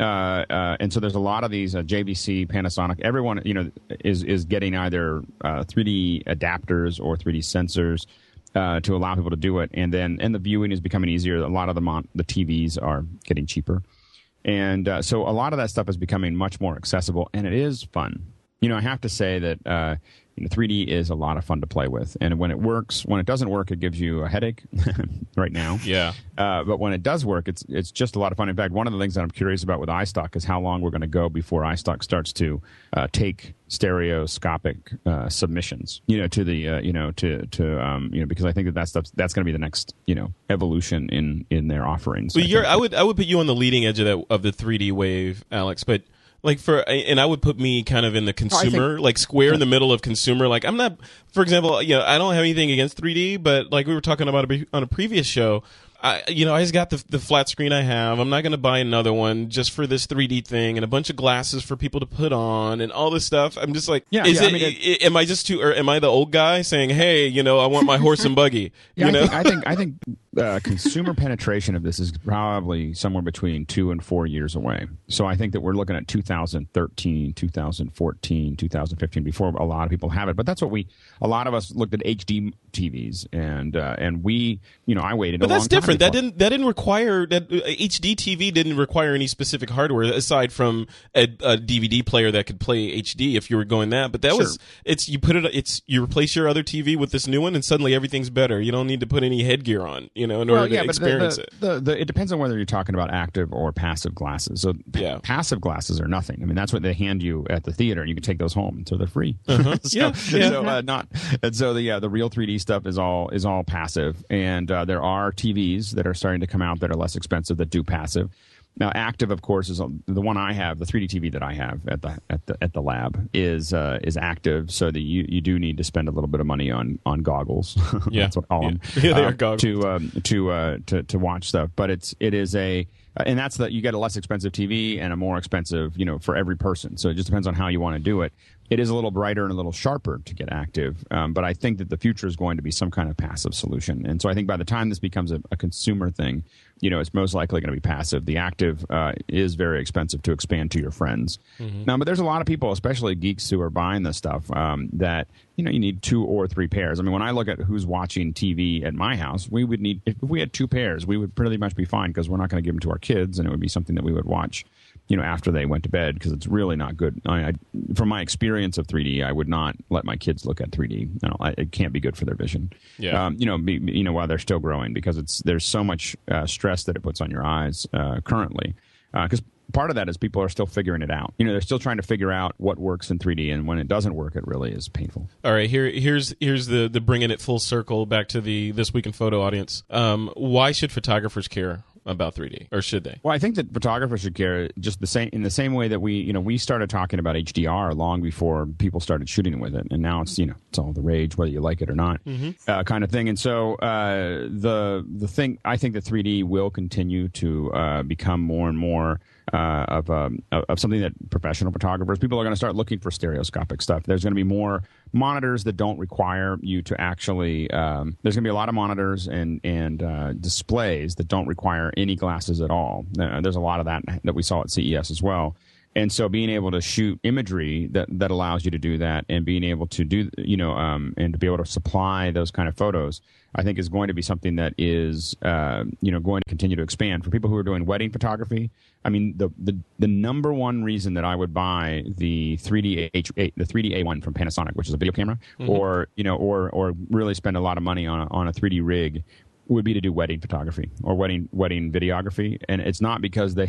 uh, uh, and so there's a lot of these uh, JVC, Panasonic. Everyone you know is is getting either uh, 3D adapters or 3D sensors. Uh, to allow people to do it, and then and the viewing is becoming easier. A lot of the mon- the TVs are getting cheaper, and uh, so a lot of that stuff is becoming much more accessible, and it is fun. You know, I have to say that uh, you know, 3D is a lot of fun to play with, and when it works, when it doesn't work, it gives you a headache. [laughs] right now, Yeah. uh, but when it does work, it's it's just a lot of fun. In fact, one of the things that I'm curious about with iStock is how long we're going to go before iStock starts to uh, take stereoscopic uh, submissions. You know, to the uh, you know to to um, you know because I think that that stuff that's going to be the next you know evolution in in their offerings. Well, I you're. I would. I would put you on the leading edge of that of the 3D wave, Alex. But like for, and I would put me kind of in the consumer, like square in the middle of consumer. Like I'm not, for example, you know, I don't have anything against 3D, but like we were talking about a- on a previous show. I, you know, I just got the the flat screen I have. I'm not going to buy another one just for this 3D thing and a bunch of glasses for people to put on and all this stuff. I'm just like, Yeah, is yeah, I mean, it- am I just too, or am I the old guy saying, hey, you know, I want my horse and buggy? [laughs] Yeah, you know, I think I think, I think uh, consumer [laughs] penetration of this is probably somewhere between two and four years away. So I think that we're looking at 2013, 2014, 2015 before a lot of people have it. But that's what we a lot of us looked at HD TVs and uh, and we you know I waited. But a that's long time different. That didn't that didn't require that uh, HD TV didn't require any specific hardware aside from a, a DVD player that could play HD if you were going that. But that was it's you put it it's you replace your other TV with this new one and suddenly everything's better. You don't need to put any headgear on, you know, in order to experience the, it. the, The, the, it depends on whether you're talking about active or passive glasses. So Yeah. passive glasses are nothing. I mean, that's what they hand you at the theater, and you can take those home, so they're free. Uh-huh. [laughs] Yeah, yeah. [laughs] so, uh, not and so the yeah the real 3D stuff is all is all passive, and uh, there are TVs that are starting to come out that are less expensive that do passive. Now, active, of course, is the one I have. The 3D TV that I have at the at the at the lab is uh, is active, so that you, you do need to spend a little bit of money on on goggles. [laughs] Yeah. that's what I call Yeah. them. [laughs] Yeah, they are um, goggles. to um, to uh, to to watch stuff. But it's it is a uh, and that's that you get a less expensive TV and a more expensive, you know, for every person. So it just depends on how you want to do it. It is a little brighter and a little sharper to get active, um, but I think that the future is going to be some kind of passive solution. And so I think by the time this becomes a, a consumer thing, you know, it's most likely going to be passive. The active uh, is very expensive to expand to your friends. Now, but there's a lot of people, especially geeks, who are buying this stuff um, that you know you need two or three pairs. I mean, when I look at who's watching TV at my house, we would need if we had two pairs, we would pretty much be fine because we're not going to give them to our kids, and it would be something that we would watch. You know, after they went to bed, because it's really not good. I, I, from my experience of 3D, I would not let my kids look at 3D. You know, I, it can't be good for their vision. Yeah. Um, you know, be, you know, while they're still growing, because it's there's so much uh, stress that it puts on your eyes uh, currently. Because part of that is people are still figuring it out. You know, they're still trying to figure out what works in 3D, and when it doesn't work, it really is painful. All right, here here's here's the the bringing it full circle back to the this week in photo audience. Um, why should photographers care about 3D, or should they? Well, I think that photographers should care just the same in the same way that we, you know, we started talking about HDR long before people started shooting with it, and now it's you know it's all the rage whether you like it or not, uh, kind of thing. And so uh, the the thing I think that 3D will continue to uh, become more and more. Uh, of um, of something that professional photographers, people are going to start looking for stereoscopic stuff. There's going to be more monitors that don't require you to actually. Um, there's going to be a lot of monitors and and uh, displays that don't require any glasses at all. Uh, there's a lot of that that we saw at CES as well. And so, being able to shoot imagery that, that allows you to do that, and being able to do, you know, um, and to be able to supply those kind of photos, I think is going to be something that is, uh, you know, going to continue to expand. For people who are doing wedding photography. I mean, the the, the number one reason that I would buy the 3D H the 3D A1 from Panasonic, which is a video camera, or you know, or or really spend a lot of money on a, on a 3D rig would be to do wedding photography or wedding wedding videography. And it's not because they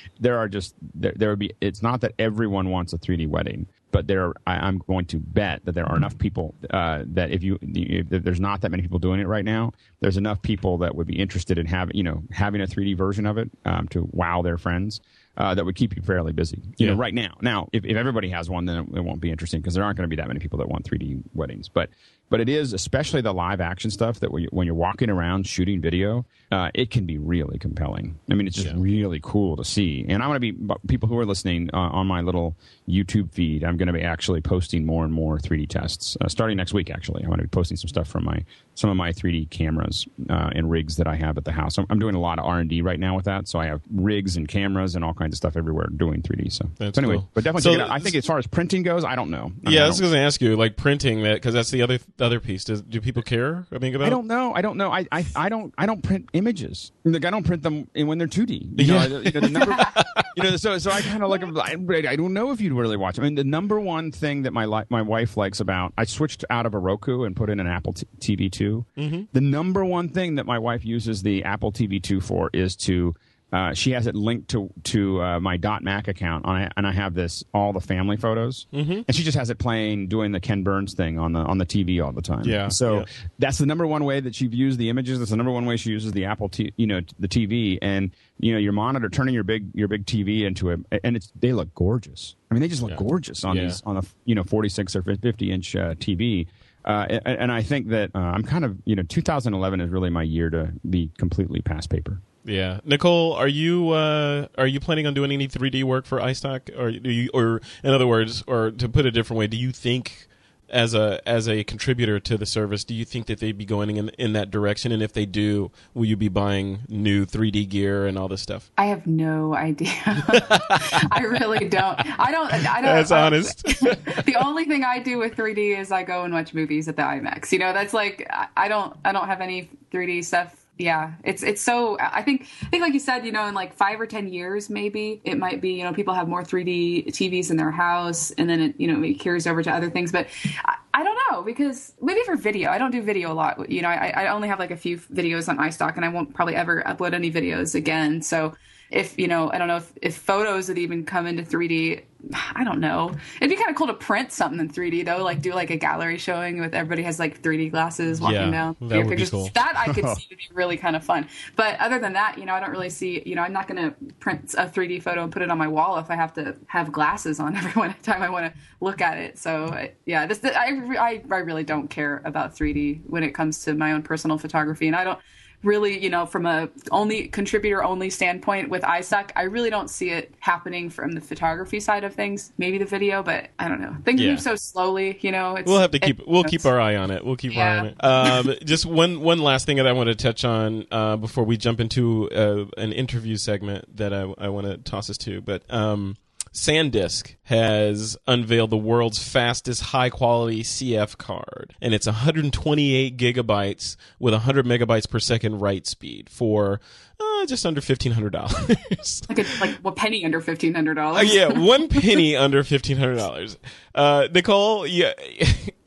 [laughs] there are just there, there would be it's not that everyone wants a 3d wedding but there I, i'm going to bet that there are enough people uh, that if you if there's not that many people doing it right now there's enough people that would be interested in having you know having a 3d version of it um, to wow their friends uh, that would keep you fairly busy. You Yeah. know, right now. Now, if, if everybody has one, then it, it won't be interesting because there aren't going to be that many people that want 3D weddings. But but it is, especially the live action stuff that when, you, when you're walking around shooting video, uh, it can be really compelling. I mean, it's just Yeah. really cool to see. And I'm going to be people who are listening uh, on my little YouTube feed. I'm going to be actually posting more and more 3D tests uh, starting next week. Actually, I'm going to be posting some stuff from my some of my 3D cameras uh, and rigs that I have at the house. I'm, I'm doing a lot of R&D right now with that, so I have rigs and cameras and all kinds of stuff everywhere doing 3D. So, That's so anyway, cool. but definitely So check it out. I think as far as printing goes, I don't know. I mean, Yeah, I I was going to ask you, like printing that, because that's the other other piece. Does, do people care? I mean, about I don't know. I don't know. I, I, I don't I don't print images. Like I don't print them when they're 2D. You know, Yeah. I- you know, the number, [laughs] you know so so I kind of like I, I don't know if you'd really watch. I mean, the number one thing that my li- my wife likes about I switched out of a Roku and put in an Apple t- TV 2. Mm-hmm. The number one thing that my wife uses the Apple TV 2 for is to uh, she has it linked to to uh, my dot mac account on and I have this all the family photos, mm-hmm. and she just has it playing doing the Ken Burns thing on the on the TV all the time. Yeah, So yeah. that's the number one way that she views the images. That's the number one way she uses the Apple, t- you know, the TV and you know your monitor, turning your big your big TV into it, and it's they look gorgeous. I mean, they just look Yeah. gorgeous on Yeah. these on a you know 46 or 50 inch uh, TV. Uh, and, and I think that uh, I'm kind of you know 2011 is really my year to be completely past paper. Yeah, Nicole, are you uh, are you planning on doing any 3D work for iStock, or do you, or in other words, or to put it a different way, do you think as a as a contributor to the service, do you think that they'd be going in in that direction? And if they do, will you be buying new 3D gear and all this stuff? I have no idea. [laughs] I really don't. I don't. I don't. That's I- honest. [laughs] the only thing I do with 3D is I go and watch movies at the IMAX. You know, that's like I- I don't. I don't have any 3D stuff. Yeah, it's it's so. I think I think like you said, you know, in like five or ten years, maybe it might be. You know, people have more 3D TVs in their house, and then it you know it carries over to other things. But I, I don't know because maybe for video, I don't do video a lot. You know, I, I only have like a few videos on iStock, and I won't probably ever upload any videos again. So if you know, I don't know if, if photos would even come into 3D. [sighs] I don't know. It'd be kind of cool to print something in 3D though, like do like a gallery showing with everybody has like 3D glasses walking Yeah, down. that your would be pictures. cool. That I could [laughs] see would be really kind of fun. But other than that, you know, I don't really see. You know, I'm not going to print a 3D photo and put it on my wall if I have to have glasses on [laughs] every one time I want to look at it. So yeah, this I, I I really don't care about 3D when it comes to my own personal photography, and I don't really, you know, from a only contributor only standpoint with iStock, I really don't see it happening from the photography side of things. Maybe the video, but I don't know. Things Yeah. move so slowly, you know. It's, We'll have to keep it- we'll keep our eye on it. We'll keep our eye on it. Um, just one one last thing that I want to touch on uh, before we jump into uh, an interview segment that I, I want to toss us to. But um, SanDisk has unveiled the world's fastest high quality CF card, and it's 128 gigabytes with 100 megabytes per second write speed for uh, just under fifteen hundred dollars. like a, like a penny under fifteen hundred Uh, dollars. yeah, one [laughs] penny under fifteen hundred dollars. Uh, Nicole, yeah,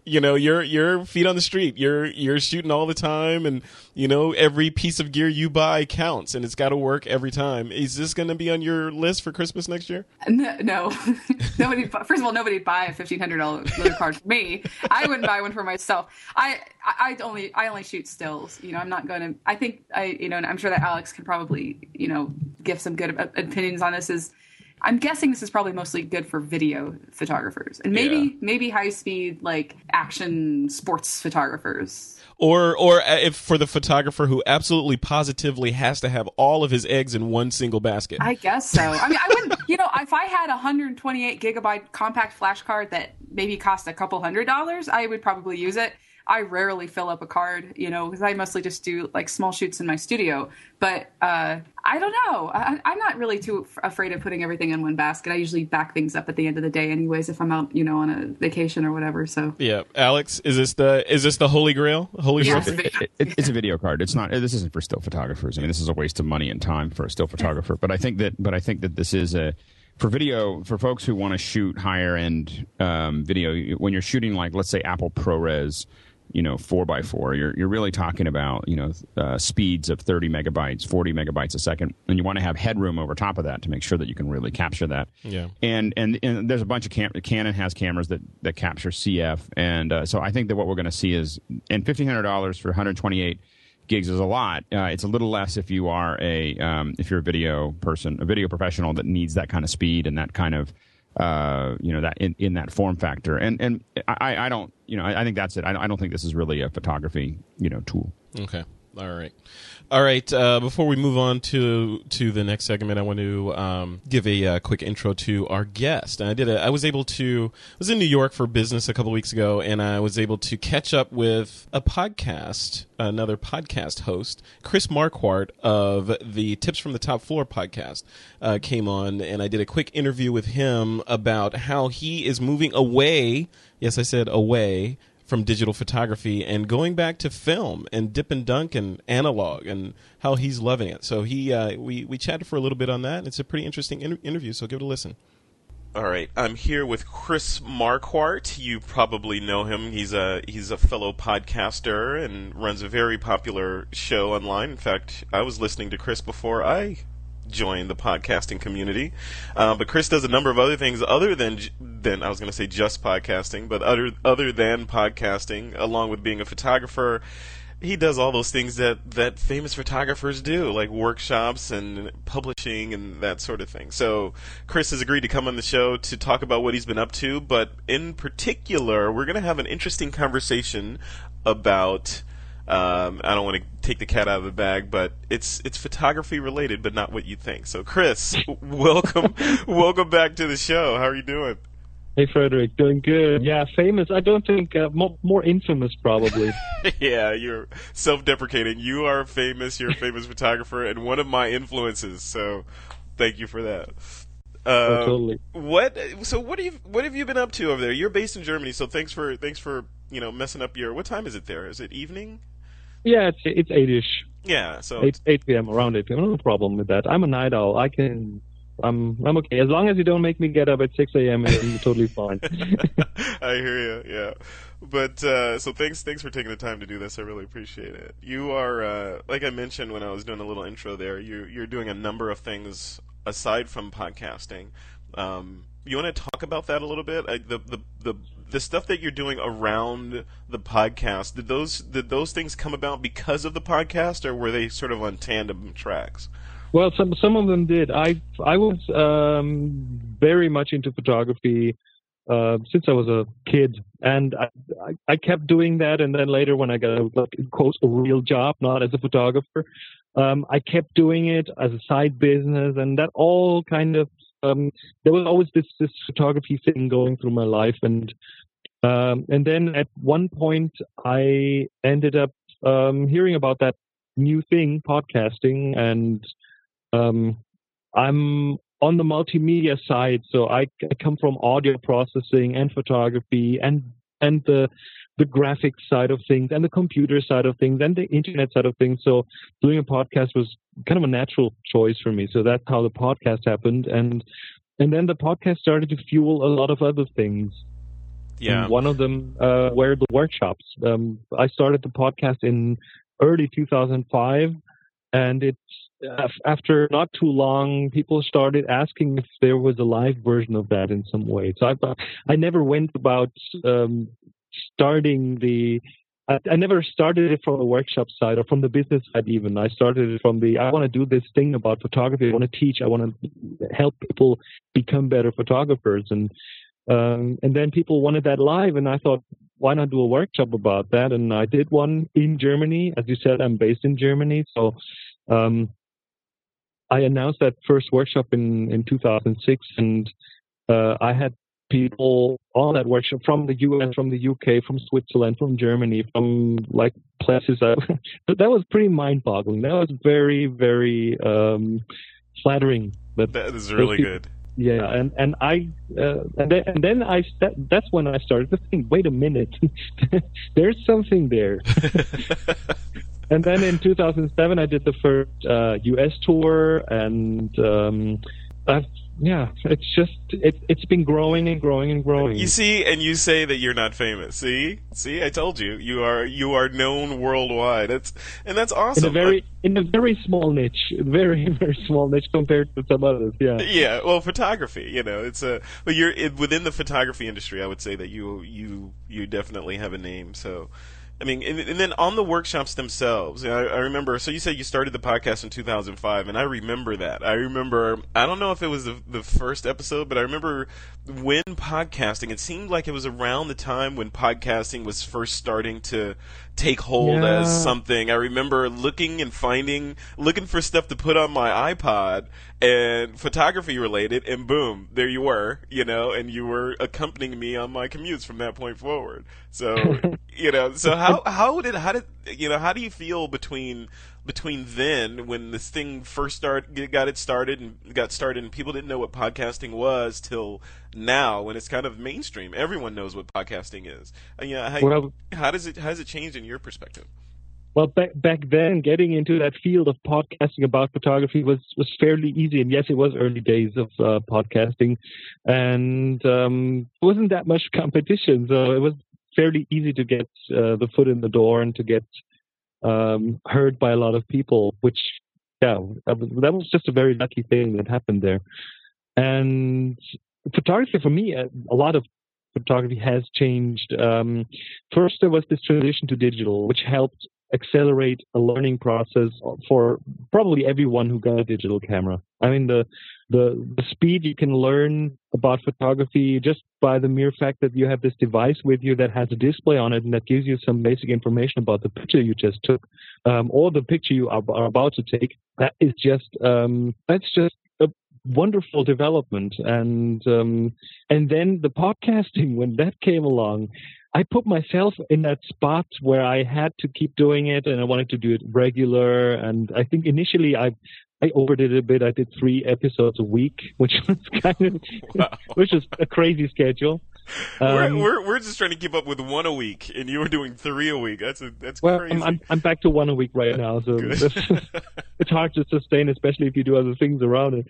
You know, you're you're feet on the street. You're you're shooting all the time, and you know every piece of gear you buy counts, and it's got to work every time. Is this going to be on your list for Christmas next year? No, no. [laughs] nobody. First of all, nobody buy a fifteen hundred dollar card for me. I wouldn't buy one for myself. I, I I only I only shoot stills. You know, I'm not going to. I think I you know, and I'm sure that Alex can probably you know give some good opinions on this. Is I'm guessing this is probably mostly good for video photographers and maybe Yeah. maybe high speed like action sports photographers. Or or uh, if for the photographer who absolutely positively has to have all of his eggs in one single basket. I guess so. I mean, I wouldn't. [laughs] You know, if I had a 128 gigabyte compact flash card that maybe cost a couple hundred dollars, I would probably use it. I rarely fill up a card, you know, because I mostly just do like small shoots in my studio. But uh, I don't know. I, I'm not really too f- afraid of putting everything in one basket. I usually back things up at the end of the day, anyways, if I'm out, you know, on a vacation or whatever. So yeah, Alex, is this the is this the holy grail? Holy Yeah. grail? it, it, it's a video card. It's not. This isn't for still photographers. I mean, this is a waste of money and time for a still photographer. But I think that. But I think that this is a for video for folks who want to shoot higher end um, video. When you're shooting like let's say Apple ProRes, you know, four by four, you're you're really talking about you know uh, speeds of 30 megabytes, 40 megabytes a second, and you want to have headroom over top of that to make sure that you can really capture that. Yeah. And and, and there's a bunch of cam- Canon has cameras that that capture CF, and uh, so I think that what we're going to see is and fifteen hundred dollars for 128 gigs is a lot. Uh, it's a little less if you are a um, if you're a video person, a video professional that needs that kind of speed and that kind of uh, you know that in, in that form factor. And and I, I don't you know I, I think that's it. I, I don't think this is really a photography you know tool. Okay. All right. All right. Uh, before we move on to to the next segment, I want to um, give a uh, quick intro to our guest. And I did. A, I was able to. I was in New York for business a couple weeks ago, and I was able to catch up with a podcast, another podcast host, Chris Marquardt of the Tips from the Top Floor podcast, uh, came on, and I did a quick interview with him about how he is moving away. Yes, I said away from digital photography and going back to film and dip and dunk and analog and how he's loving it. So he uh, we we chatted for a little bit on that. It's a pretty interesting inter- interview. So give it a listen. All right, I'm here with Chris Marquardt. You probably know him. He's a he's a fellow podcaster and runs a very popular show online. In fact, I was listening to Chris before I joined the podcasting community. Uh, but Chris does a number of other things other than than I was going to say just podcasting, but other other than podcasting, along with being a photographer. He does all those things that, that famous photographers do, like workshops and publishing and that sort of thing. So, Chris has agreed to come on the show to talk about what he's been up to, but in particular, we're going to have an interesting conversation about um, I don't want to take the cat out of the bag, but it's it's photography related, but not what you think. So, Chris, [laughs] welcome, [laughs] welcome back to the show. How are you doing? Hey, Frederick, doing good. Yeah, famous. I don't think uh, more, more infamous, probably. [laughs] yeah, you're self-deprecating. You are famous. You're a famous photographer and one of my influences. So, thank you for that. Uh, Oh, totally. What? So, what have you what have you been up to over there? You're based in Germany, so thanks for thanks for you know messing up your. What time is it there? Is it evening? Yeah, it's it's eight-ish, Yeah. So eight eight p.m. around eight p.m. No problem with that. I'm a night owl. I can. I'm I'm okay as long as you don't make me get up at six a.m. I'm totally fine. [laughs] I hear you. Yeah, but uh, so thanks, thanks for taking the time to do this. I really appreciate it. You are, uh, like I mentioned when I was doing a little intro there. You you're doing a number of things aside from podcasting. Um, you want to talk about that a little bit? I, the the the the stuff that you're doing around the podcast. Did those did those things come about because of the podcast, or were they sort of on tandem tracks? Well, some some of them did. I I was um, very much into photography uh, since I was a kid, and I, I I kept doing that. And then later, when I got a like, in quotes a real job, not as a photographer, um, I kept doing it as a side business, and that all kind of um, there was always this this photography thing going through my life, and um, and then at one point I ended up um, hearing about that new thing, podcasting, and um, I'm on the multimedia side, so I, I come from audio processing and photography and and the the graphics side of things and the computer side of things and the internet side of things. So doing a podcast was kind of a natural choice for me. So that's how the podcast happened, and and then the podcast started to fuel a lot of other things. Yeah. And one of them uh, were the workshops. Um, I started the podcast in early 2005, and it's after not too long, people started asking if there was a live version of that in some way. So I, I never went about um, starting the. I, never started it from the workshop side or from the business side even. I started it from the I want to do this thing about photography. I want to teach. I want to help people become better photographers. And um, and then people wanted that live, and I thought, why not do a workshop about that? And I did one in Germany. As you said, I'm based in Germany, so um, I announced that first workshop in in 2006, and uh, I had people on that workshop from the US, from the UK, from Switzerland, from Germany, from like places. That, [laughs] that was pretty mind-boggling. That was very, very um, flattering. That, that is really people, good. Yeah, and and I uh, and then and then I that's when I started to think. Wait a minute, [laughs] there's something there. [laughs] and then in 2007, I did the first uh, U.S. tour, and um, I've yeah, it's just it, it's been growing and growing and growing. You see, and you say that you're not famous. See, see, I told you, you are you are known worldwide. It's and that's awesome. In a very in a very small niche, very [laughs] very small niche compared to some others. Yeah. Yeah. Well, photography. You know, it's a well, you're it, within the photography industry. I would say that you you you definitely have a name. So. I mean, and, and, then on the workshops themselves, I, I, remember. So you said you started the podcast in 2005, and I remember that. I remember. I don't know if it was the the first episode, but I remember when podcasting. It seemed like it was around the time when podcasting was first starting to take hold yeah. as something. I remember looking and finding, looking for stuff to put on my iPod and photography related, and boom, there you were, you know, and you were accompanying me on my commutes from that point forward. So, [laughs] you know, so how how did how did you know how do you feel between between then when this thing first started got it started and got started and people didn't know what podcasting was till now when it's kind of mainstream. Everyone knows what podcasting is. And, yeah how, well, how does it how has it changed in your perspective? well back back then getting into that field of podcasting about photography was was fairly easy. And yes it was early days of uh, podcasting. And um wasn't that much [laughs] competition. So it was fairly easy to get uh, the foot in the door and to get um, heard by a lot of people, which, yeah, that was, just a very lucky thing that happened there. And photography for me, a, a lot of photography has changed. Um, first, there was this transition to digital, which helped accelerate a learning process for probably everyone who got a digital camera. I mean, the, the, the speed you can learn about photography just by the mere fact that you have this device with you that has a display on it and that gives you some basic information about the picture you just took, um, or the picture you are, are, about to take. That is just, um, that's just a wonderful development. And, um, and then the podcasting, when that came along, I put myself in that spot where I had to keep doing it and I wanted to do it regular. And I think initially I, I overdid it a bit. I did three episodes a week, [laughs] which was kind of, wow. which is a crazy schedule. Um, we're, we're, we're just trying to keep up with one a week, and you were doing three a week. That's a, that's well, crazy. I'm, I'm back to one a week right now, so [laughs] it's hard to sustain, especially if you do other things around it.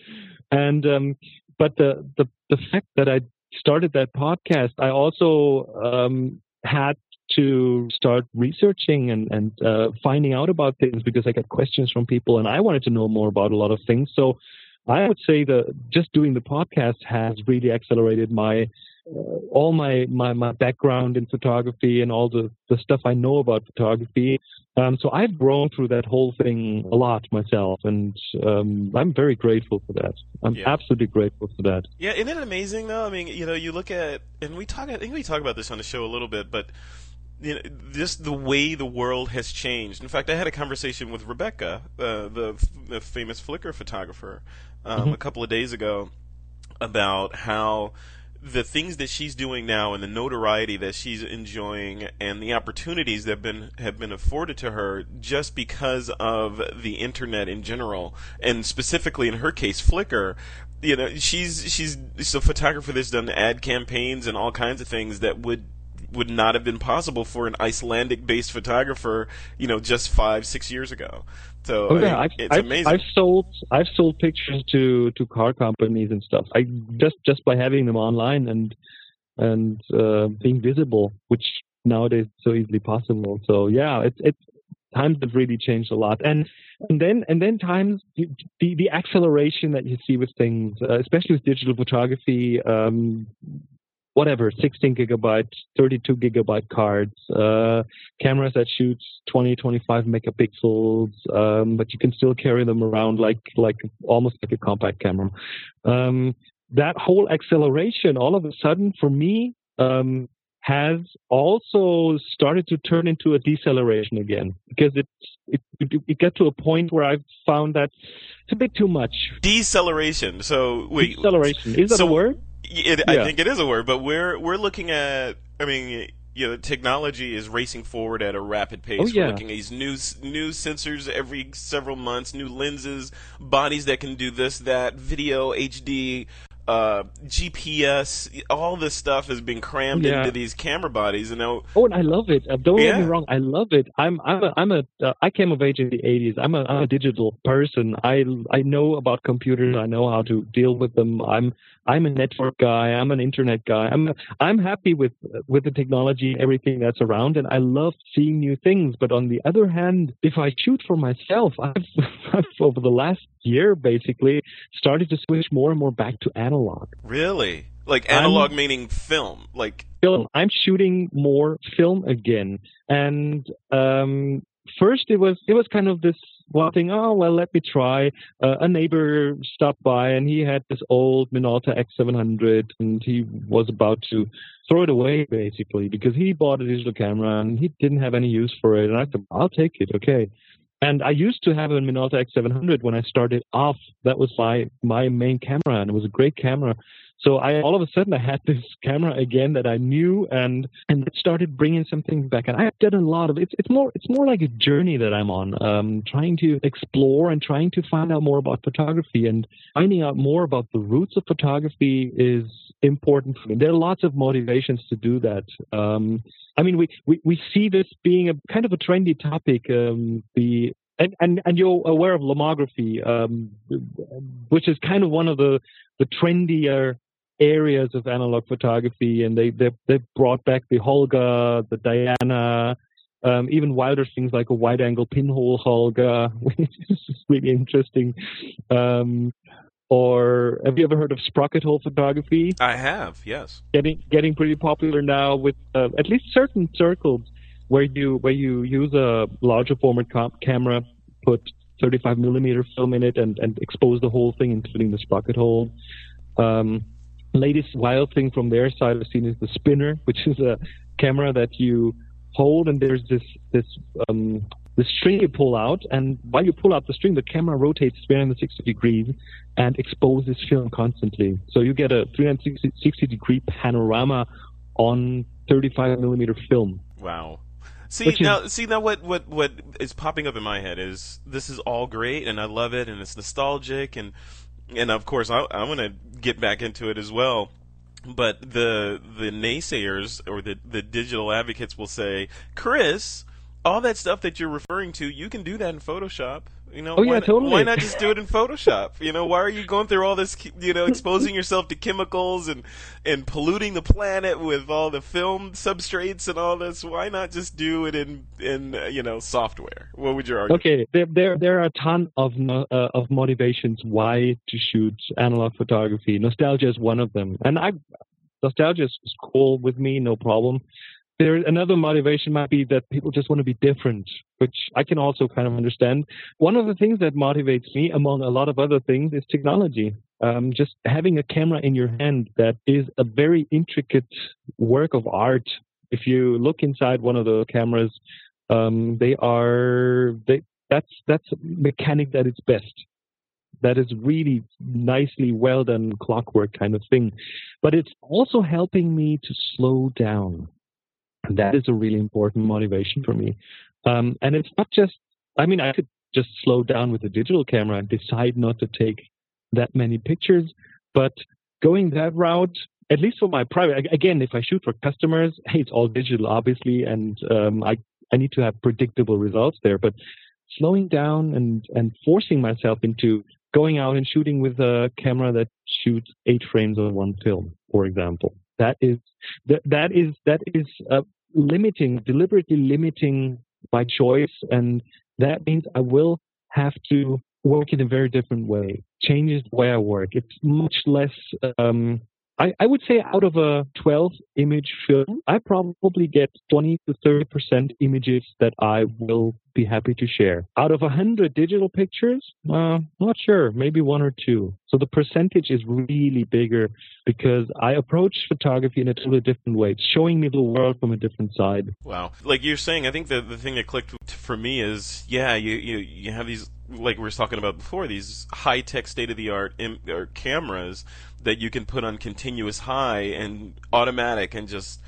And um, but the the the fact that I started that podcast, I also um, had to start researching and, and uh, finding out about things because I got questions from people and I wanted to know more about a lot of things. So I would say that just doing the podcast has really accelerated my uh, all my, my my background in photography and all the the stuff I know about photography. Um, so I've grown through that whole thing a lot myself, and um, I'm very grateful for that. I'm yeah. absolutely grateful for that. Yeah, isn't it amazing though? I mean, you know, you look at and we talk. I think we talk about this on the show a little bit, but you know, just the way the world has changed. In fact, I had a conversation with Rebekka, uh, the, the famous Flickr photographer, um, mm-hmm. a couple of days ago about how the things that she's doing now and the notoriety that she's enjoying and the opportunities that have been have been afforded to her just because of the internet in general and specifically in her case Flickr you know she's she's, she's a photographer that's done ad campaigns and all kinds of things that would would not have been possible for an Icelandic based photographer, you know, just five, six years ago. So oh, yeah, I've, it's I've, amazing. I've sold I've sold pictures to to car companies and stuff. I just just by having them online and and uh, being visible, which nowadays is so easily possible. So yeah, it's it's times have really changed a lot, and and then and then times the the acceleration that you see with things, uh, especially with digital photography. Um, whatever 16 gigabyte 32 gigabyte cards uh, cameras that shoot 20 25 megapixels um, but you can still carry them around like like almost like a compact camera um, that whole acceleration all of a sudden for me um, has also started to turn into a deceleration again because it, it it got to a point where I've found that it's a bit too much. Deceleration. So wait, deceleration is that so a word? It, I think it is a word, but we're we're looking at. I mean, you know, technology is racing forward at a rapid pace. Oh, yeah. We're looking at these new new sensors every several months, new lenses, bodies that can do this, that, video, HD, uh, GPS, all this stuff has been crammed Yeah. into these camera bodies, and now Oh, and I love it. Uh, don't get me wrong, I love it. I'm I'm a I'm a uh, I came of age in the 80s. I'm a I'm a digital person. I I know about computers. I know how to deal with them. I'm I'm a network guy. I'm an internet guy. I'm I'm happy with with the technology, everything that's around, and I love seeing new things. But on the other hand, if I shoot for myself, [laughs] I've, I've over the last year basically started to switch more and more back to analog. really like I'm- analog meaning film, like film. I'm shooting more film again. And um, first, it was it was kind of this one thing. Oh well, let me try. Uh, a neighbor stopped by, and he had this old Minolta X700, and he was about to throw it away basically because he bought a digital camera and he didn't have any use for it. And I said, I'll take it. Okay. And I used to have a Minolta X700 when I started off. That was my my main camera, and it was a great camera. So I all of a sudden I had this [laughs] camera again that I knew, and and it started bringing some things back. And I've done a lot of it's it's more it's more like a journey that I'm on, um, trying to explore and trying to find out more about photography and finding out more about the roots of photography is important for me. There are lots of motivations to do that. Um, I mean, we, we, we see this being a kind of a trendy topic. Um, the and, and and you're aware of lomography, um, which is kind of one of the the trendier areas of analog photography, and they they they brought back the Holga, the Diana, um, even wilder things like a wide angle pinhole Holga, [laughs] which is really interesting. Um, or have you ever heard of sprocket hole photography? I have, yes. getting getting pretty popular now with uh, at least certain circles where you where you use a larger format com- camera, put 35 millimeter film in it, and and expose the whole thing, including the sprocket hole. Um, latest wild thing from their side I've seen is the spinner, which is a camera that you hold, and there's this this um, the string you pull out, and while you pull out the string, the camera rotates 360 degrees and exposes film constantly. So you get a 360 degree panorama on 35 millimeter film. Wow. See Which is- now, see now, what what what is popping up in my head is this is all great, and I love it, and it's nostalgic, and and of course I I want to get back into it as well. But the the naysayers or the the digital advocates will say, Chris, all that stuff that you're referring to, you can do that in Photoshop. You know, Oh, yeah, why, not- totally. why not just do it in Photoshop? You know, why are you going through all this, you know, exposing [laughs] yourself to chemicals and and polluting the planet with all the film substrates and all this? Why not just do it in in uh, you know software? What would your argument? Okay, there there there are a ton of uh, of motivations why to shoot analog photography. Nostalgia is one of them, and I nostalgia is cool with me, no problem. There another motivation might be that people just want to be different, which I can also kind of understand. One of the things that motivates me, among a lot of other things, is technology. Um, just having a camera in your hand that is a very intricate work of art. If you look inside one of the cameras, um, they are they that's that's mechanic at its best. That is really nicely well done clockwork kind of thing. But it's also helping me to slow down. That is a really important motivation for me. Um, and it's not just, I mean, I could just slow down with a digital camera and decide not to take that many pictures. But going that route, at least for my private, again, if I shoot for customers, hey, [laughs] it's all digital, obviously, and um, I, I need to have predictable results there. But slowing down and, and forcing myself into going out and shooting with a camera that shoots eight frames on one film, for example. That is that that is that is uh, limiting, deliberately limiting my choice, and that means I will have to work in a very different way. Changes the way I work. It's much less. Um, I, I would say out of a 12 image film, I probably get 20 to 30 percent images that I will be happy to share. Out of 100 digital pictures, uh, not sure, maybe one or two. So the percentage is really bigger because I approach photography in a totally different way. It's showing me the world from a different side. Wow. Like you're saying, I think the, the thing that clicked for me is, yeah, you, you, you have these, like we were talking about before, these high tech, state of the art Im- cameras that you can put on continuous high and automatic and just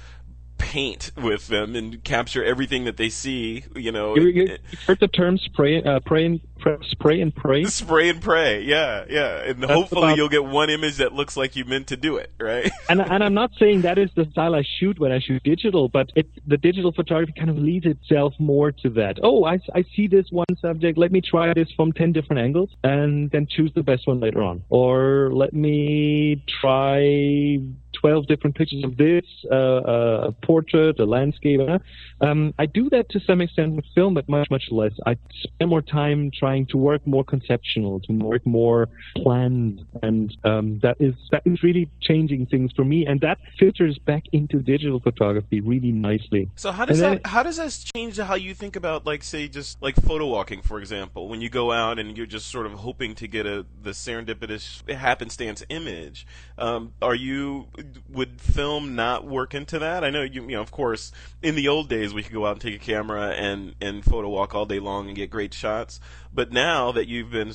paint with them and capture everything that they see. You know, you, you, heard the term spray, uh, pray and spray and pray. [laughs] Spray and pray, yeah, yeah, and That's hopefully about, you'll get one image that looks like you meant to do it, right? [laughs] and and I'm not saying that is the style I shoot when I shoot digital, but it, the digital photography kind of leads itself more to that. Oh, I, I see this one subject. Let me try this from ten different angles, and then choose the best one later on. Or let me try 12 different pictures of this, uh, uh, a portrait, a landscape. Uh, um, I do that to some extent with film, but much, much less. I spend more time trying to work more conceptual, to work more planned, and um, that is that is really changing things for me, and that filters back into digital photography really nicely. So how does that how does that change how you think about like say just like photo walking, for example, when you go out and you're just sort of hoping to get a the serendipitous happenstance image? Um, are you would film not work into that? I know you, you know, of course, in the old days we could go out and take a camera and and photo walk all day long and get great shots. But now that you've been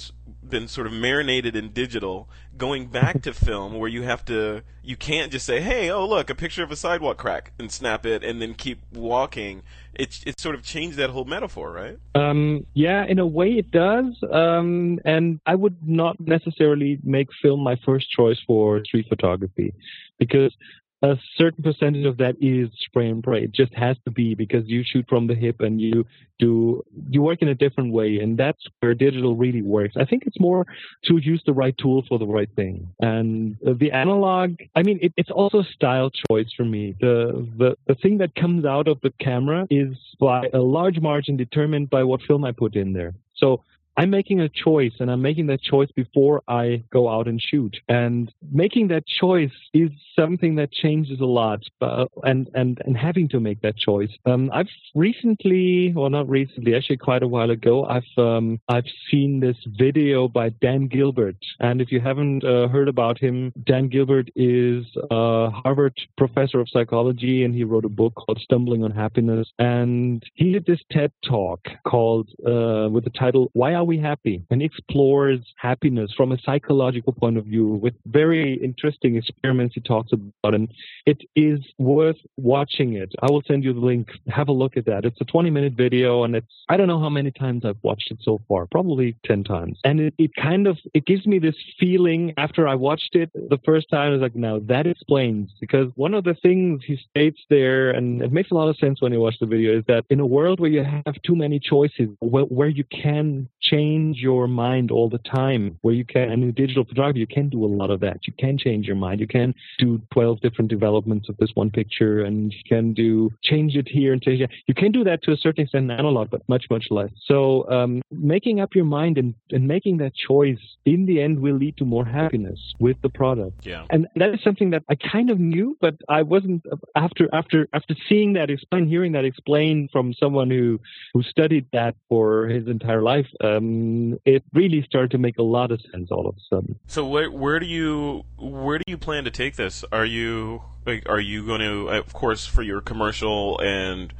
been sort of marinated in digital, going back to film where you have to, you can't just say, "Hey, oh look, a picture of a sidewalk crack," and snap it, and then keep walking. It's it's sort of changed that whole metaphor, right? Um, yeah, in a way it does. Um, and I would not necessarily make film my first choice for street photography because a certain percentage of that is spray and pray. It just has to be because you shoot from the hip and you do you work in a different way, and that's where digital really works. I think it's more to use the right tool for the right thing. And the analog, I mean, it, it's also style choice for me. The, the the thing that comes out of the camera is by a large margin determined by what film I put in there. So I'm making a choice and I'm making that choice before I go out and shoot. And making that choice is something that changes a lot uh, and, and, and having to make that choice. Um, I've recently, well, not recently, actually quite a while ago, I've, um, I've seen this video by Dan Gilbert. And if you haven't uh, heard about him, Dan Gilbert is a Harvard professor of psychology and he wrote a book called Stumbling on Happiness. And he did this TED talk called, uh, with the title, Why Are We Happy? And explores happiness from a psychological point of view with very interesting experiments he talks about. And it is worth watching it. I will send you the link. Have a look at that. It's a 20 minute video and it's, I don't know how many times I've watched it so far, probably 10 times. And it, it kind of, it gives me this feeling after I watched it the first time, I was like, now that explains because one of the things he states there, and it makes a lot of sense when you watch the video, is that in a world where you have too many choices, where, where you can change your mind all the time, where you can, and in digital photography, you can do a lot of that. You can change your mind. You can do 12 different developments of this one picture and you can do change it here and change it. You can do that to a certain extent in analog, but much, much less. So um, making up your mind and, and making that choice in the end will lead to more happiness with the product. Yeah. And that is something that I kind of knew, but I wasn't after after after seeing that explained, hearing that explained from someone who who studied that for his entire life. Um, Um, it really started to make a lot of sense all of a sudden. So where where do you where do you plan to take this? Are you like, are you going to, of course, for your commercial and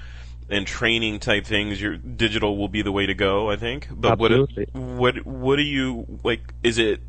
and training type things, your digital will be the way to go. I think. But Absolutely. what what what do you like? Is it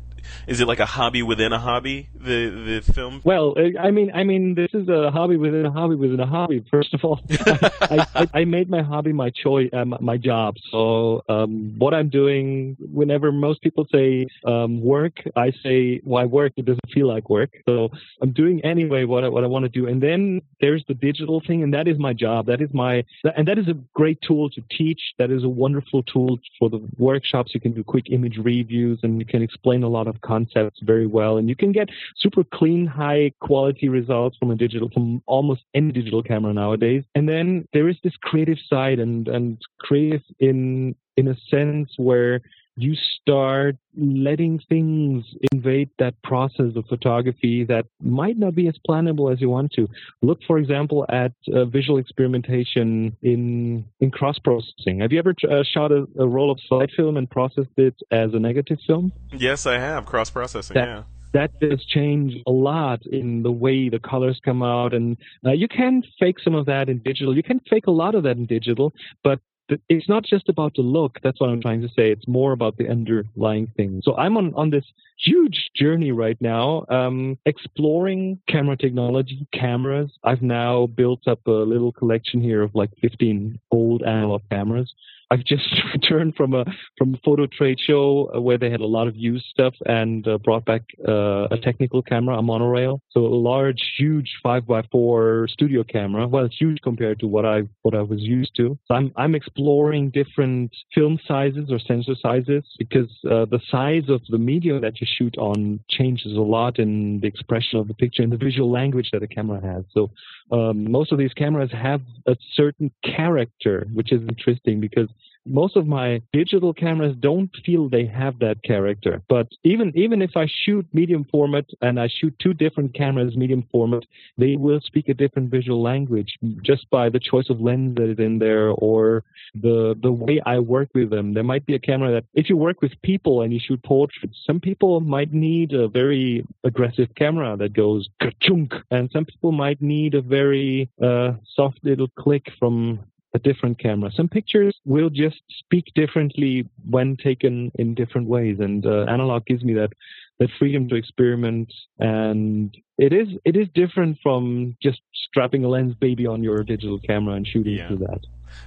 is it like a hobby within a hobby? The the film. Well, I mean, I mean, this is a hobby within a hobby within a hobby. First of all, [laughs] I, I, I, made my hobby my choice, uh, my job. So um, what I'm doing, whenever most people say um, work, I say why work? It doesn't feel like work. So I'm doing anyway what I, what I want to do. And then there's the digital thing, and that is my job. That is my and that is a great tool to teach. That is a wonderful tool for the workshops. You can do quick image reviews, and you can explain a lot of of concepts very well, and you can get super clean, high quality results from a digital, from almost any digital camera nowadays. And then there is this creative side, and and creative in in a sense where you start letting things invade that process of photography that might not be as plannable as you want to. Look, for example, at uh, visual experimentation in in cross processing. Have you ever uh, shot a, a, roll of slide film and processed it as a negative film? Yes, I have cross processing. That, yeah. That does change a lot in the way the colors come out, and uh, you can fake some of that in digital. You can fake a lot of that in digital, but it's not just about the look. That's what I'm trying to say. It's more about the underlying thing. So I'm on, on this huge journey right now, um, exploring camera technology, cameras. I've now built up a little collection here of like 15 old analog cameras. I've just [laughs] returned from a from a photo trade show uh, where they had a lot of used stuff and uh, brought back uh, a technical camera, a monorail. So a large, huge five by four studio camera. Well, it's huge compared to what I what I was used to. So I'm I'm exploring different film sizes or sensor sizes because uh, the size of the medium that you shoot on changes a lot in the expression of the picture and the visual language that a camera has. So um, most of these cameras have a certain character, which is interesting because most of my digital cameras don't feel they have that character. But even even if I shoot medium format and I shoot two different cameras medium format, they will speak a different visual language just by the choice of lens that is in there or the the way I work with them. There might be a camera that if you work with people and you shoot portraits, some people might need a very aggressive camera that goes ka-chunk, and some people might need a very uh, soft little click from a different camera. Some pictures will just speak differently when taken in different ways, and uh, analog gives me that that freedom to experiment. And it is it is different from just strapping a Lensbaby on your digital camera and shooting yeah. through that.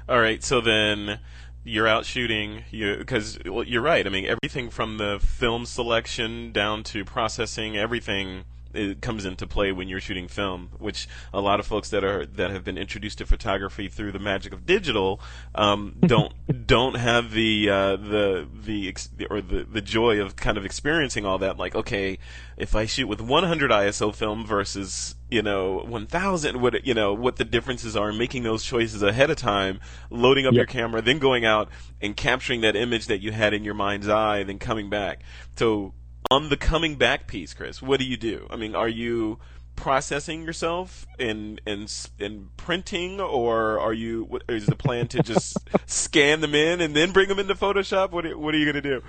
All right, so then you're out shooting you because well, you're right. I mean, everything from the film selection down to processing, everything it comes into play when you're shooting film, which a lot of folks that are that have been introduced to photography through the magic of digital um, [laughs] don't don't have the uh, the the or the the joy of kind of experiencing all that. Like, okay, if I shoot with 100 ISO film versus you know 1000 what you know what the differences are making those choices ahead of time loading up yep. your camera then going out and capturing that image that you had in your mind's eye then coming back so on the coming back piece, Chris, what do you do? I mean, are you processing yourself and and and printing, or are you? What, is the plan to just [laughs] scan them in and then bring them into Photoshop? What are, what are you going to do?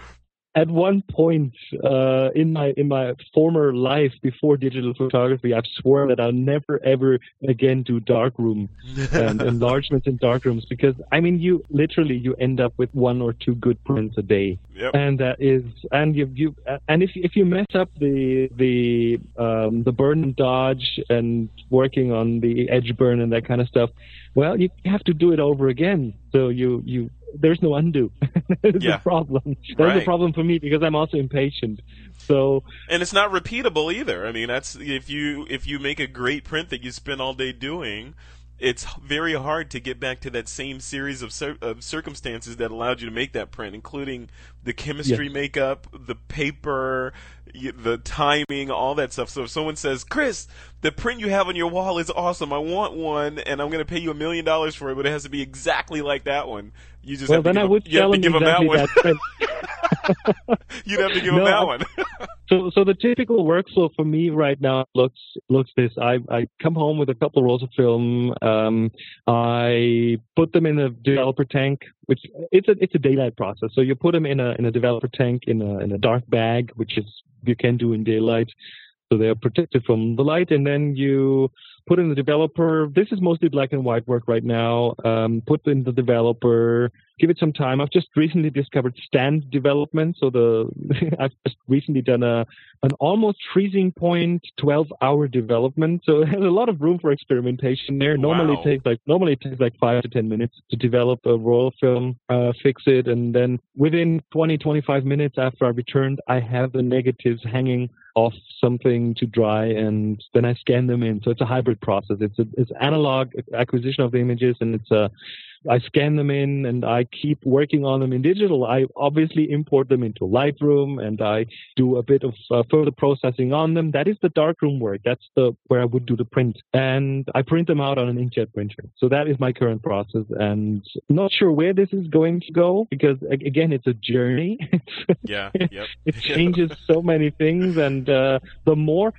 At one point uh, in my in my former life before digital photography, I've sworn that I'll never ever again do darkroom [laughs] and enlargements in darkrooms because I mean you literally you end up with one or two good prints a day, yep. and that is and you you and if if you mess up the the um, the burn and dodge and working on the edge burn and that kind of stuff, well you have to do it over again. So you you there's no undo. [laughs] That's yeah. a problem. That's right. a problem for me because I'm also impatient. So and it's not repeatable either. I mean, that's if you if you make a great print that you spend all day doing, it's very hard to get back to that same series of, cir- of circumstances that allowed you to make that print, including the chemistry makeup, the paper, the timing, all that stuff. So if someone says, "Chris, the print you have on your wall is awesome. I want one, and I'm going to pay you a million dollars for it, but it has to be exactly like that one," You just well, have to then give I would him, you have to exactly him that one. [laughs] You'd have to give no, him that one. [laughs] so, so the typical workflow for me right now looks looks this. I I come home with a couple of rolls of film. Um, I put them in a developer tank, which it's a it's a daylight process. So you put them in a in a developer tank in a in a dark bag, which is you can do in daylight. So they are protected from the light, and then you put in the developer. This is mostly black and white work right now. Um, put in the developer, give it some time. I've just recently discovered stand development. So the [laughs] I've just recently done a an almost freezing point 12 hour development. So [laughs] there's a lot of room for experimentation there. Normally wow. it takes like normally it takes like five to 10 minutes to develop a roll film, uh, fix it, and then within 20 25 minutes after I returned, I have the negatives hanging off something to dry and then I scan them in. So it's a hybrid process. It's a, it's analog acquisition of the images and it's a I scan them in and I keep working on them in digital, I obviously import them into Lightroom and I do a bit of uh, further processing on them. That is the darkroom work. That's the where I would do the print, and I print them out on an inkjet printer. So that is my current process, and not sure where this is going to go because again, it's a journey. [laughs] yeah, yep. it changes so many things, and uh, the more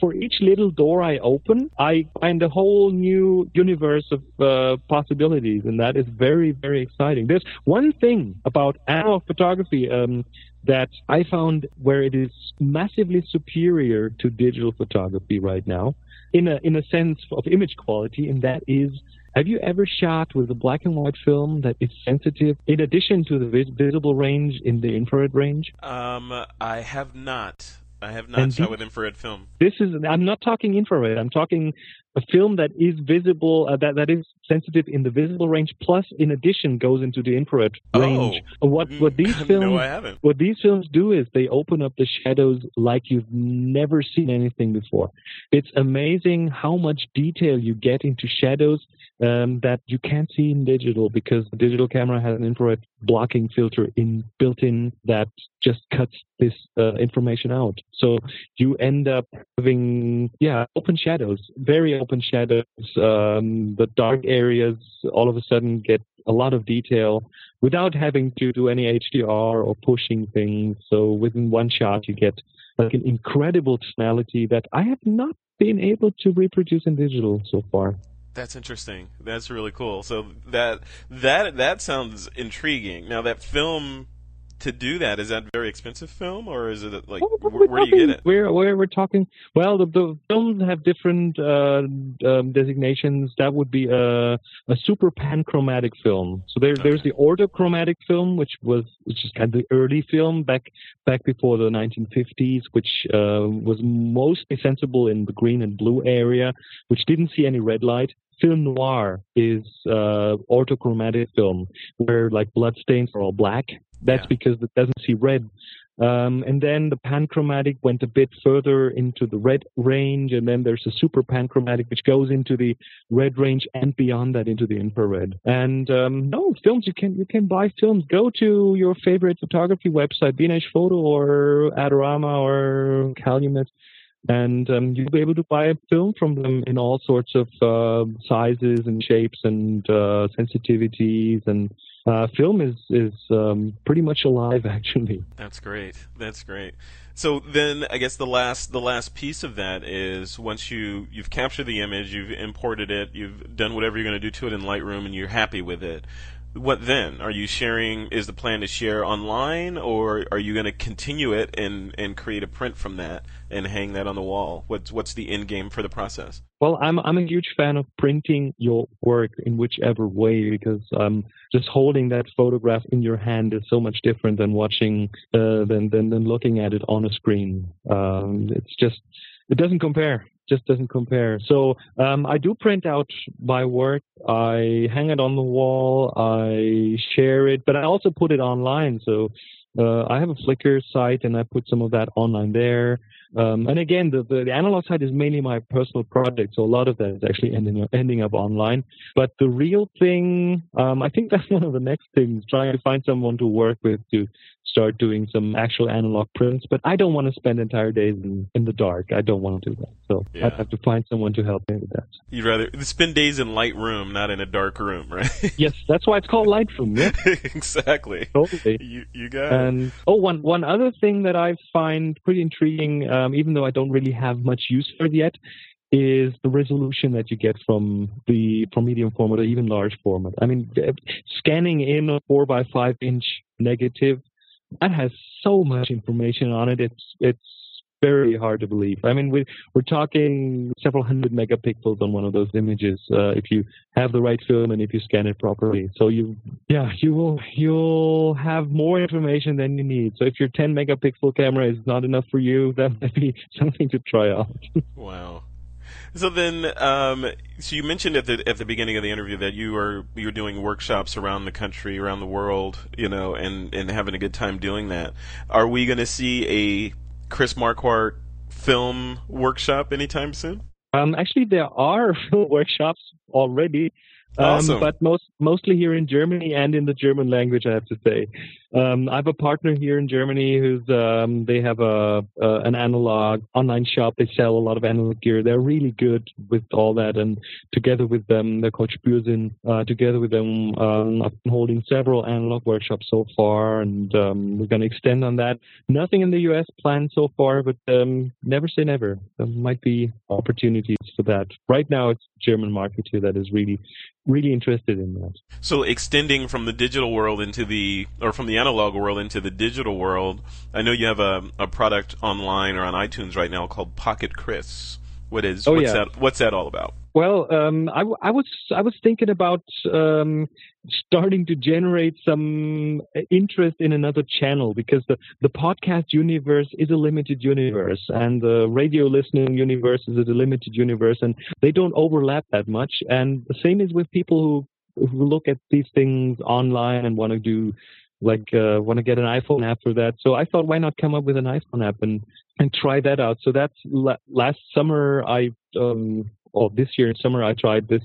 for each little door I open, I find a whole new universe of uh, possibilities, and that is very, very exciting. There's one thing about analog photography um, that I found where it is massively superior to digital photography right now, in a in a sense of image quality, and that is. Have you ever shot with a black and white film that is sensitive in addition to the vis- visible range in the infrared range? Um, I have not. I have not and shot with infrared film. This is I'm not talking infrared. I'm talking a film that is visible, uh, that that is sensitive in the visible range, plus in addition goes into the infrared oh. range. What what these [laughs] films no, what these films do is they open up the shadows like you've never seen anything before. It's amazing how much detail you get into shadows um, that you can't see in digital because the digital camera has an infrared blocking filter in built in that just cuts this uh, information out. So you end up having yeah open shadows, very open shadows. Um, the dark areas all of a sudden get a lot of detail without having to do any HDR or pushing things. So within one shot, you get like an incredible tonality that I have not been able to reproduce in digital so far. That's interesting. That's really cool. So that that that sounds intriguing. Now that film to do that is that very expensive film or is it like well, where, where do you get it? Where where we're talking? Well, the, the films have different uh, um, designations. That would be a a super panchromatic film. So there okay. there's the orthochromatic film, which was which is kind of the early film back back before the 1950s, which uh, was mostly sensible in the green and blue area, which didn't see any red light film noir is uh, orthochromatic film where like blood stains are all black. That's yeah. because it doesn't see red. Um, and then the panchromatic went a bit further into the red range, and then there's a super panchromatic which goes into the red range and beyond that into the infrared. And um, no films, you can you can buy films. Go to your favorite photography website, B&H Photo or Adorama or Calumet and um, you'll be able to buy film from them in all sorts of uh, sizes and shapes and uh, sensitivities. And uh, film is is um, pretty much alive [laughs] actually. That's great. That's great. So then i guess the last the last piece of that is once you you've captured the image you've imported it you've done whatever you're going to do to it in lightroom and you're happy with it what then? Are you sharing? Is the plan to share online, or are you going to continue it and and create a print from that and hang that on the wall? What's what's the end game for the process? Well, I'm I'm a huge fan of printing your work in whichever way because um, just holding that photograph in your hand is so much different than watching uh, than, than than looking at it on a screen. Um, it's just it doesn't compare just doesn't compare. So um, I do print out my work. I hang it on the wall. I share it, but I also put it online. So uh, I have a Flickr site, and I put some of that online there. Um, and again, the, the, the, analog side is mainly my personal project, so a lot of that is actually ending up, ending up online. But the real thing, um, I think [laughs] that's one of the next things, trying to find someone to work with to start doing some actual analog prints. But I don't want to spend entire days in, in the dark. I don't want to do that. So yeah. I'd have to find someone to help me with that. You'd rather spend days in Lightroom, not in a dark room, right? [laughs] yes, that's why it's called Lightroom. Yeah, [laughs] exactly. Totally. You, you got and, it. Oh, one one other thing that I find pretty intriguing, um, Um, even though I don't really have much use for it yet, is the resolution that you get from the from medium format or even large format. I mean, scanning in a four by five inch negative that has so much information on it. It's it's very hard to believe. I mean, we, we're talking several hundred megapixels on one of those images uh, if you have the right film and if you scan it properly. So you, yeah, you will you'll have more information than you need. So if your 10 megapixel camera is not enough for you, that might be [laughs] something to try out. wow. So then, um, so you mentioned at the at the beginning of the interview that you are you're doing workshops around the country, around the world, you know, and and having a good time doing that. Are we going to see a Chris Marquardt film workshop anytime soon? Um, actually, there are [laughs] film workshops already. Awesome. Um, but most mostly here in Germany and in the German language, I have to say. Um, I have a partner here in Germany who's um, they have a uh, an analog online shop. They sell a lot of analog gear. They're really good with all that, and together with them, they're Spürsinn. Uh, together with them, um, I've been holding several analog workshops so far, and um, we're going to extend on that. Nothing in the U.S. planned so far, but um, never say never. There might be opportunities for that. Right now, it's German market here that is really really interested in that. So extending from the digital world into the or from the analog world into the digital world, I know you have a, a product online or on iTunes right now called Pocket Chris. What is Oh, what's yeah. that what's that all about? Well, um, I, w- I was I was thinking about um, starting to generate some interest in another channel because the, the podcast universe is a limited universe and the radio listening universe is a limited universe and they don't overlap that much. And the same is with people who who look at these things online and want to do like uh, want to get an iPhone app for that. So I thought, why not come up with an iPhone app and and try that out? So that's la- last summer. I um, or this year in summer, I tried this.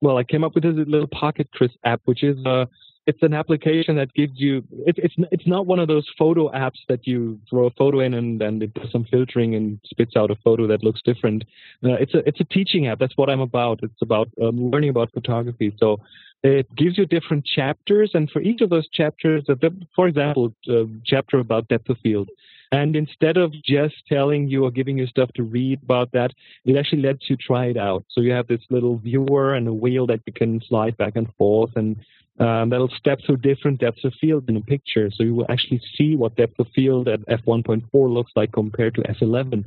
Well, I came up with this little Pocket Chris app, which is uh, it's an application that gives you. It, it's it's not one of those photo apps that you throw a photo in and then it does some filtering and spits out a photo that looks different. Uh, it's a it's a teaching app. That's what I'm about. It's about um, learning about photography. So it gives you different chapters, and for each of those chapters, for example, a chapter about depth of field. And instead of just telling you or giving you stuff to read about that, it actually lets you try it out. So you have this little viewer and a wheel that you can slide back and forth, and um, that'll step through different depths of field in a picture. So you will actually see what depth of field at f1.4 looks like compared to f11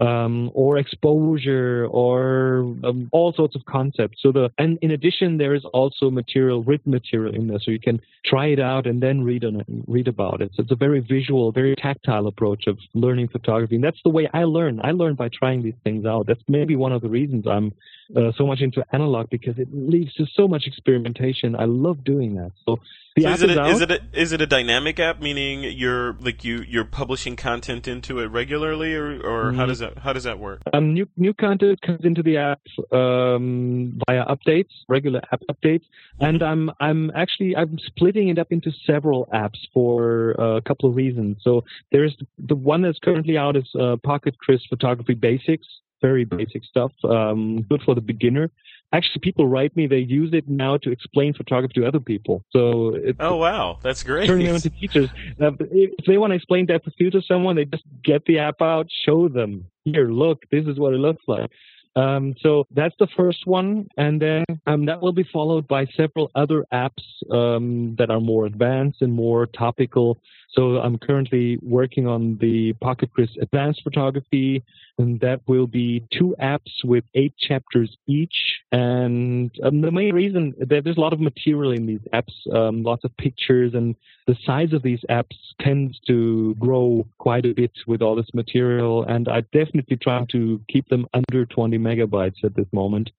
um, or exposure or um, all sorts of concepts. So the and in addition, there is also material, written material in there, so you can try it out and then read on it, read about it. So it's a very visual, very tactile approach of learning photography, and that's the way I learn. I learn by trying these things out. That's maybe one of the reasons I'm uh, so much into analog because it leads to so much experimentation. I love doing that. So the So is it is a, is it a, is it a dynamic app, meaning you're like you you're publishing content into it regularly, or or how does that how does that work? Um, new new content comes into the app um, via updates, regular app updates, and I'm I'm actually I'm splitting it up into several apps for uh, a couple of reasons. So there's the one that's currently out is uh, Pocket Chris Photography Basics, very basic stuff, um, good for the beginner. Actually, people write me; they use it now to explain photography to other people. So it's Oh wow, that's great. turning them into [laughs] teachers. Uh, if they want to explain field to someone, they just get the app out, show them. Here, look, this is what it looks like. Um, so that's the first one, and then um, that will be followed by several other apps um, that are more advanced and more topical. So I'm currently working on the Pocket Chris Advanced Photography, and that will be two apps with eight chapters each. And um, the main reason there's a lot of material in these apps, um, lots of pictures, and the size of these apps tends to grow quite a bit with all this material. And I definitely try to keep them under 20 megabytes at this moment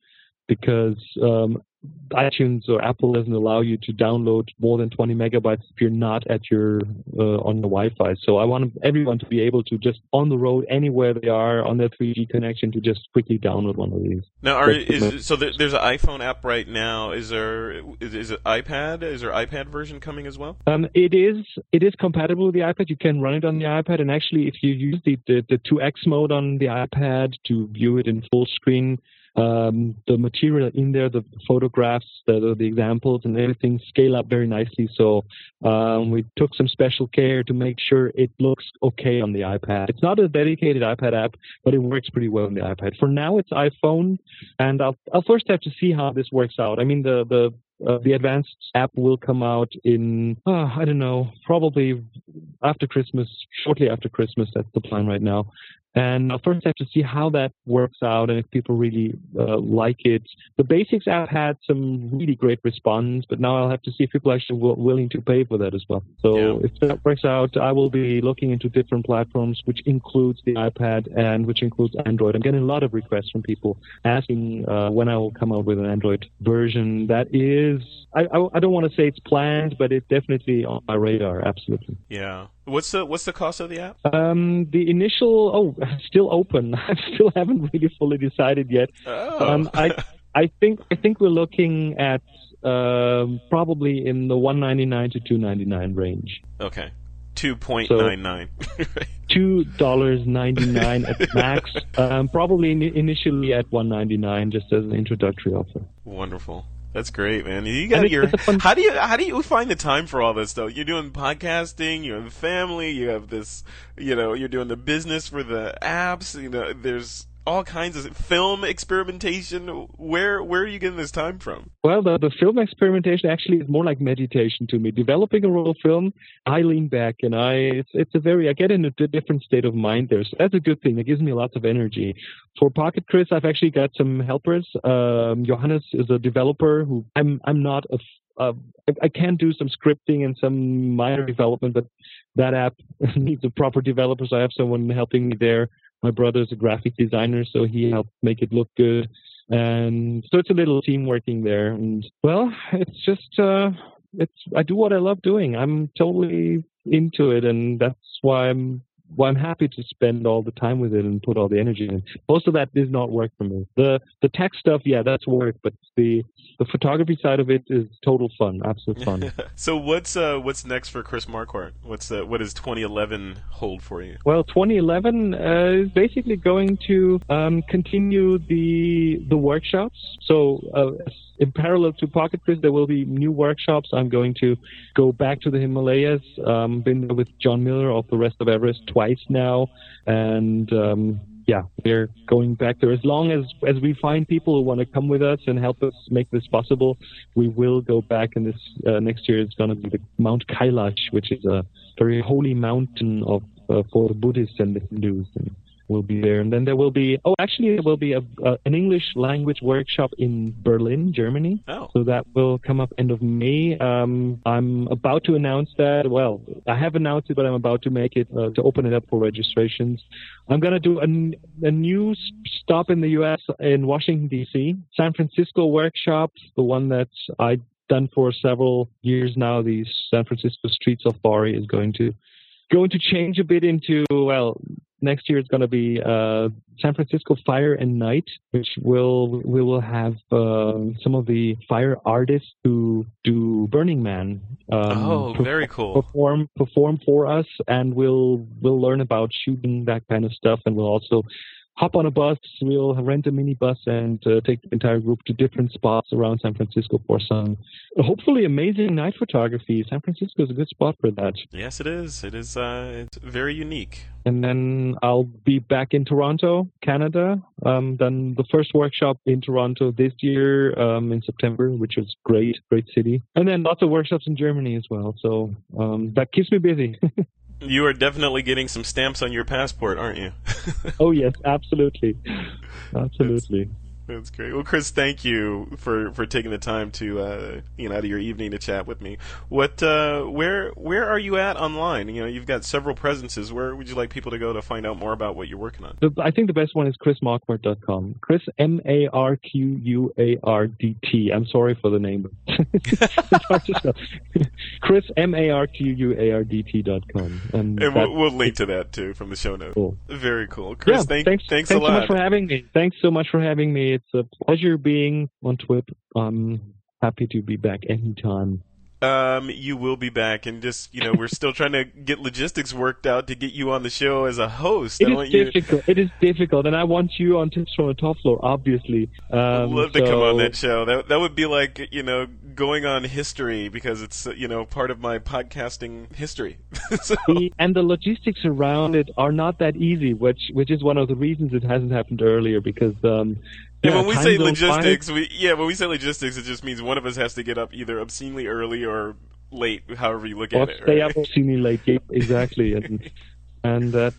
because um, iTunes or Apple doesn't allow you to download more than 20 megabytes if you're not at your uh, on the Wi-Fi. So I want everyone to be able to just on the road anywhere they are on their 3G connection to just quickly download one of these. Now, are is so there, there's an iPhone app right now. Is there is, is it iPad? Is there iPad version coming as well? Um, it is it is compatible with the iPad. You can run it on the iPad, and actually, if you use the the, the 2x mode on the iPad to view it in full screen, um, the material in there, the photographs, the, the examples, and everything scale up very nicely. So um, we took some special care to make sure it looks okay on the iPad. It's not a dedicated iPad app, but it works pretty well on the iPad. For now, it's iPhone, and I'll I'll first have to see how this works out. I mean, the the uh, the advanced app will come out in uh, I don't know, probably after Christmas, shortly after Christmas. That's the plan right now. And I'll first have to see how that works out and if people really uh, like it. The Basics app had some really great response, but now I'll have to see if people are actually w- willing to pay for that as well. So Yeah. if that works out, I will be looking into different platforms, which includes the iPad and which includes Android. I'm getting a lot of requests from people asking uh, when I will come out with an Android version. That is, I, I, I don't want to say it's planned, but it's definitely on my radar. Absolutely. Yeah. What's the what's the cost of the app? Um, the initial, oh, [laughs] still open. [laughs] I still haven't really fully decided yet. Oh. Um, I [laughs] I think I think we're looking at um, probably in the 199 to 299 range. Okay. 2.99. Two dollars ninety nine at max. Um, probably in, initially at one ninety nine, just as an introductory offer. Wonderful. That's great, man. You got your. How do you how do you find the time for all this though? You're doing podcasting, you have family, you have this, you know, you're doing the business for the apps. You know, there's all kinds of film experimentation. Where where are you getting this time from? Well, the, the film experimentation actually is more like meditation to me. Developing a roll film, I lean back and I it's it's a very I get in a different state of mind there. So that's a good thing. It gives me lots of energy. For Pocket Chris, I've actually got some helpers. Um, Johannes is a developer who I'm I'm not a uh, I, I can do some scripting and some minor development, but that app [laughs] needs a proper developer, so I have someone helping me there my brother's a graphic designer, so he helped make it look good. And so it's a little team working there. And well, it's just, uh, it's, I do what I love doing. I'm totally into it. And that's why I'm well, I'm happy to spend all the time with it and put all the energy in. Most of that does not work for me. The the tech stuff, yeah, that's work, but the the photography side of it is total fun, absolute fun. [laughs] so what's uh what's next for Chris Marquardt? What's uh, what does 2011 hold for you? Well, 2011 uh, is basically going to um, continue the the workshops. So uh, in parallel to Pocket Chris, there will be new workshops. I'm going to go back to the Himalayas. Um, been there with John Miller of the Rest of Everest twice now, and um, yeah, we're going back there. As long as as we find people who want to come with us and help us make this possible, we will go back. And this uh, next year is going to be the Mount Kailash, which is a very holy mountain of uh, for Buddhists and Hindus. And will be there. And then there will be, oh, actually, there will be a, uh, an English language workshop in Berlin, Germany. Oh. So that will come up end of May. Um, I'm about to announce that. Well, I have announced it, but I'm about to make it, uh, to open it up for registrations. I'm going to do a, a new stop in the U.S. in Washington, D.C. San Francisco workshop, the one that I done for several years now. The San Francisco streets of Safari is going to going to change a bit into well next year it's going to be uh, San Francisco Fire and Night, which will we will have uh, some of the fire artists who do Burning Man. Um, oh, very cool. Perform perform for us, and we'll we'll learn about shooting that kind of stuff, and we'll also hop on a bus. We'll rent a minibus and uh, take the entire group to different spots around San Francisco for some hopefully amazing night photography. San Francisco is a good spot for that. Yes, it is. It is. Uh, it's very unique. And then I'll be back in Toronto, Canada. Um, then the first workshop in Toronto this year um, in September, which was great, great city. And then lots of workshops in Germany as well. So um, that keeps me busy. [laughs] You are definitely getting some stamps on your passport, aren't you? oh yes, absolutely, [laughs] absolutely. That's great. Well, Chris, thank you for, for taking the time to uh, you know out of your evening to chat with me. What uh, where where are you at online? You know, you've got several presences. Where would you like people to go to find out more about what you're working on? I think the best one is chrismarquardt.com. Chris M A R Q U A R D T. I'm sorry for the name. [laughs] Chris M A R Q U A R D T dot com. And, and we'll, we'll, link to that too from the show notes. Cool. Very cool. Chris, yeah, thank, thanks, thanks, thanks a lot. so much for having me. Thanks so much for having me. It's a pleasure being on TWIP. I'm happy to be back anytime. Um, you will be back, and just you know, we're still trying to get logistics worked out to get you on the show as a host. It is difficult. It is difficult, and I want you on Tips from the Top Floor, obviously. Um, I'd love so... to come on that show. That that would be like you know going on history because it's you know part of my podcasting history. [laughs] so... And the logistics around it are not that easy, which which is one of the reasons it hasn't happened earlier because um, yeah, when we say logistics, we yeah, when we say logistics, it just means one of us has to get up either obscenely early or late, however you look or at it. Stay right? up obscenely late, yeah, exactly, and and that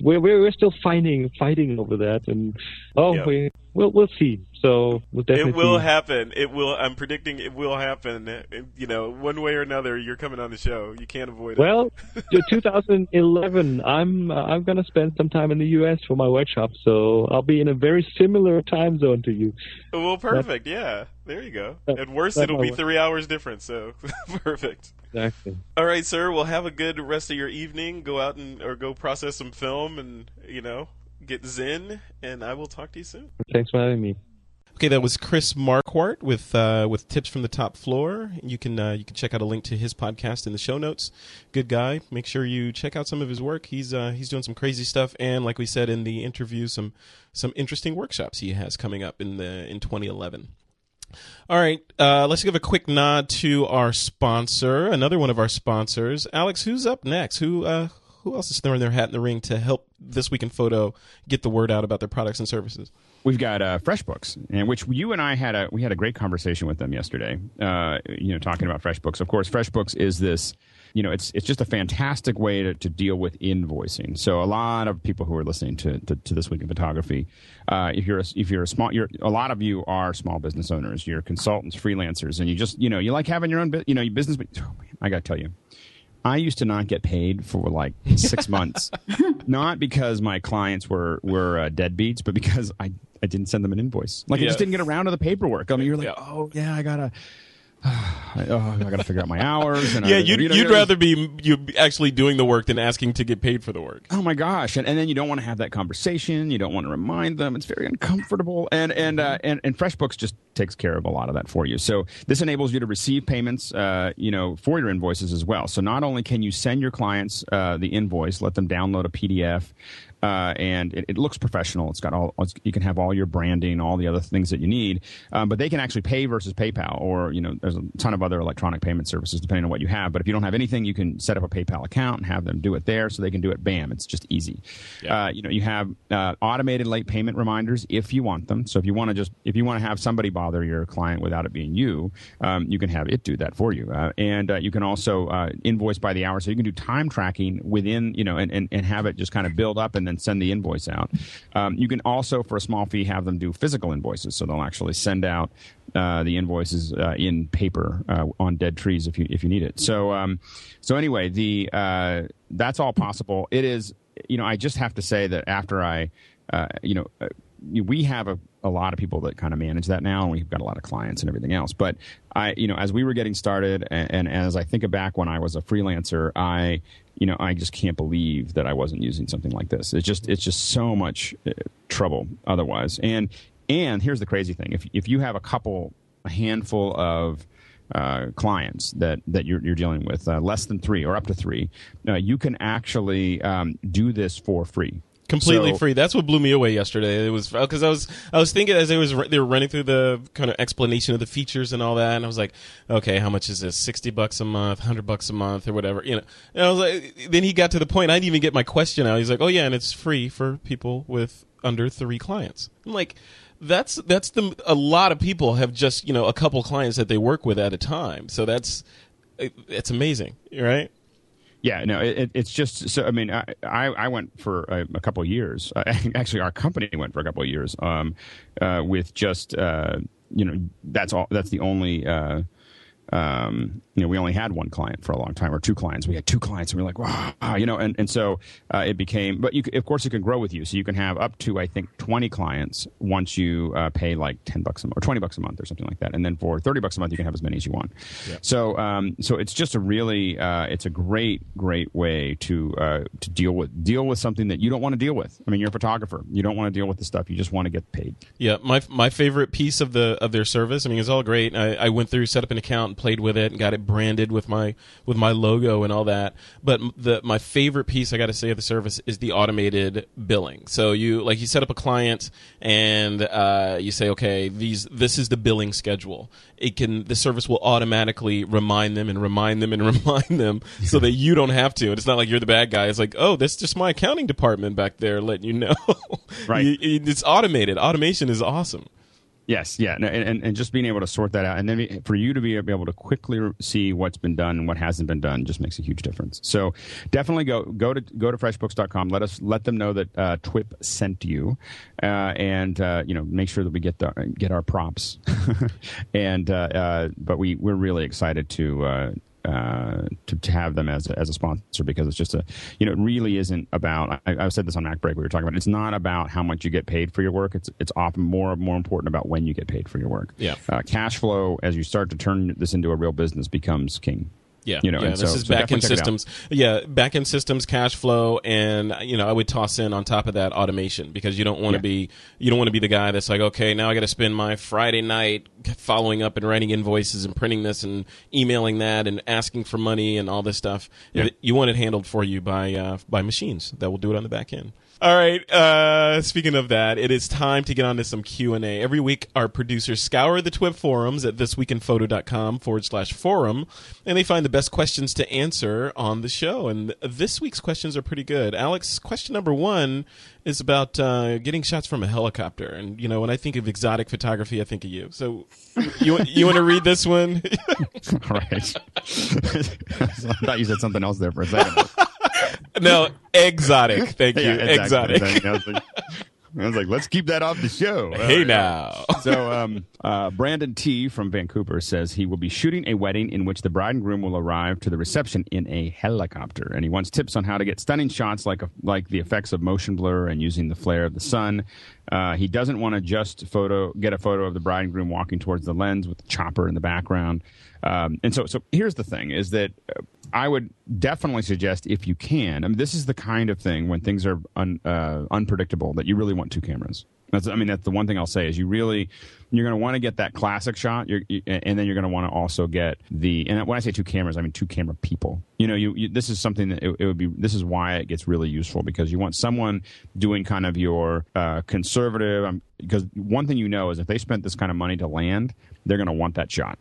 we're we're still fighting fighting over that, and oh, yep. we we'll we'll see. So we'll it will happen. It will. I'm predicting it will happen. You know, one way or another, you're coming on the show. You can't avoid it. Well, [laughs] 2011, I'm uh, I'm gonna spend some time in the U.S. for my workshop, so I'll be in a very similar time zone to you. Well, perfect. yeah, there you go. At worst, it'll be three hours different. So [laughs] perfect. Exactly. All right, sir. Well, have a good rest of your evening. Go out and or go process some film, and you know, get zen. And I will talk to you soon. Thanks for having me. Okay, that was Chris Marquardt with uh, with tips from the top floor. You can uh, you can check out a link to his podcast in the show notes. Good guy. Make sure you check out some of his work. He's uh, he's doing some crazy stuff, and like we said in the interview, some some interesting workshops he has coming up in the in 2011. All right, uh, let's give a quick nod to our sponsor, another one of our sponsors, Alex. Who's up next? Who uh, who else is throwing their hat in the ring to help this week in photo get the word out about their products and services? We've got uh, FreshBooks, in which you and I had a we had a great conversation with them yesterday. Uh, you know, talking about FreshBooks. Of course, FreshBooks is this. You know, it's it's just a fantastic way to, to deal with invoicing. So a lot of people who are listening to to, to this week in photography, uh, if you're a, if you're a small, you're a lot of you are small business owners. You're consultants, freelancers, and you just you know you like having your own you know your business. But oh, I got to tell you, I used to not get paid for like six [laughs] months, not because my clients were were uh, deadbeats, but because I I didn't send them an invoice. Like I just didn't get around to the paperwork. I mean, you're like, Yeah. oh yeah, I gotta. Oh, I gotta figure out my hours. And Yeah, I, you'd, you know, you'd rather be you actually doing the work than asking to get paid for the work. Oh my gosh! And, and then you don't want to have that conversation. You don't want to remind them. It's very uncomfortable. And and uh, and and FreshBooks just takes care of a lot of that for you. So this enables you to receive payments, uh, you know, for your invoices as well. So not only can you send your clients uh, the invoice, let them download a PDF. Uh, and it, it looks professional. It's got all. It's, you can have all your branding, all the other things that you need. Um, but they can actually pay versus PayPal, or you know, there's a ton of other electronic payment services depending on what you have. But if you don't have anything, you can set up a PayPal account and have them do it there, so they can do it. Bam! It's just easy. Yeah. Uh, you know, you have uh, automated late payment reminders if you want them. So if you want to just if you want to have somebody bother your client without it being you, um, you can have it do that for you. Uh, and uh, you can also uh, invoice by the hour, so you can do time tracking within you know, and, and, and have it just kind of build up and then send the invoice out. Um, you can also, for a small fee, have them do physical invoices, so they'll actually send out uh, the invoices uh, in paper uh, on dead trees if you if you need it. So um, so anyway, the uh, that's all possible. It is you know I just have to say that after I uh, you know uh, we have a, a lot of people that kind of manage that now, and we've got a lot of clients and everything else. But I you know as we were getting started, and, and as I think back when I was a freelancer, I you know I just can't believe that I wasn't using something like this. It's just it's just so much uh, trouble otherwise. And and here's the crazy thing: if if you have a couple, a handful of uh, clients that that you're, you're dealing with, uh, less than three or up to three, uh, you can actually um, do this for free. Completely So- free. That's what blew me away yesterday. It was because I was I was thinking as they was they were running through the kind of explanation of the features and all that, and I was like, okay, how much is this? Sixty bucks a month, hundred bucks a month, or whatever, you know. And I was like, then he got to the point. I didn't even get my question out. He's like, oh yeah, and it's free for people with under three clients. I'm like. That's that's the a lot of people have just you know a couple clients that they work with at a time. So that's it's amazing, right? Yeah, no, it, it- it's just so. I mean, I I, went for a, a couple years. Uh, [laughs] actually, our company went for a couple of years um, uh, with just uh, you know that's all. That's the only. Um, you know, we only had one client for a long time, or two clients. We had two clients, and we were like, wow, you know, and and so uh, it became. But you, of course, it can grow with you. So you can have up to, I think, twenty clients once you uh, pay like ten bucks a month or twenty bucks a month or something like that. And then for thirty bucks a month, you can have as many as you want. So, um, so it's just a really, uh, it's a great, great way to uh, to deal with deal with something that you don't want to deal with. I mean, you're a photographer. You don't want to deal with the stuff. You just want to get paid. Yeah, my my favorite piece of the of their service. I mean, it's all great. I, I went through, set up an account, played with it, and got it branded with my with my logo and all that. But the my favorite piece I got to say of the service is the automated billing. So you like you set up a client and uh, you say, okay, these this is the billing schedule. It can the service will automatically remind them and remind them and [laughs] remind them so that you don't have to. And it's not like you're the bad guy. It's like, oh, that's just my accounting department back there letting you know. [laughs] Right. It's automated. Automation is awesome. Yes, yeah, and, and, and just being able to sort that out, and then for you to be able to quickly see what's been done and what hasn't been done, just makes a huge difference. So definitely go go to go to freshbooks.com. Let us let them know that uh, TWIP sent you, uh, and uh, you know make sure that we get the get our props. [laughs] and uh, uh, but we we're really excited to. Uh, to, to have them as a, as a sponsor because it's just a you know it really isn't about I, I've said this on MacBreak we were talking about it's not about how much you get paid for your work. It's it's often more more important about when you get paid for your work. Yeah. uh, cash flow as you start to turn this into a real business becomes king Yeah, you know, yeah. This so- is so back end definitely check it out. systems. Yeah, back end systems, cash flow, and you know, I would toss in on top of that automation because you don't want to Yeah. be you don't want to be the guy that's like, okay, now I got to spend my Friday night following up and writing invoices and printing this and emailing that and asking for money and all this stuff. Yeah. You want it handled for you by uh, by machines that will do it on the back end. All right. Uh, speaking of that, it is time to get on to some Q and A. Every week, our producers scour the TWIP forums at thisweekinphoto.com forward slash forum, and they find the best questions to answer on the show. And this week's questions are pretty good. Alex, question number one is about uh, getting shots from a helicopter. And you know, when I think of exotic photography, I think of you. So, you you want to read this one? [laughs] All right. [laughs] I thought you said something else there for a second. [laughs] [laughs] no, exotic. Thank you, Yeah, exactly. exotic. I was, like, I was like, let's keep that off the show. Hey right. now. so um, uh, Brandon T from Vancouver says he will be shooting a wedding in which the bride and groom will arrive to the reception in a helicopter, and he wants tips on how to get stunning shots like a, like the effects of motion blur and using the flare of the sun. Uh, he doesn't want to just photo get a photo of the bride and groom walking towards the lens with the chopper in the background. Um, and so, so here's the thing: is that uh, I would definitely suggest if you can. I mean, this is the kind of thing when things are un, uh, unpredictable that you really want two cameras. That's, I mean, that's the one thing I'll say is you really you're going to want to get that classic shot, you're, you, and then you're going to want to also get the. And when I say two cameras, I mean two camera people. You know, you, you this is something that it, it would be. This is why it gets really useful because you want someone doing kind of your uh, conservative. Um, because one thing you know is if they spent this kind of money to land, they're going to want that shot.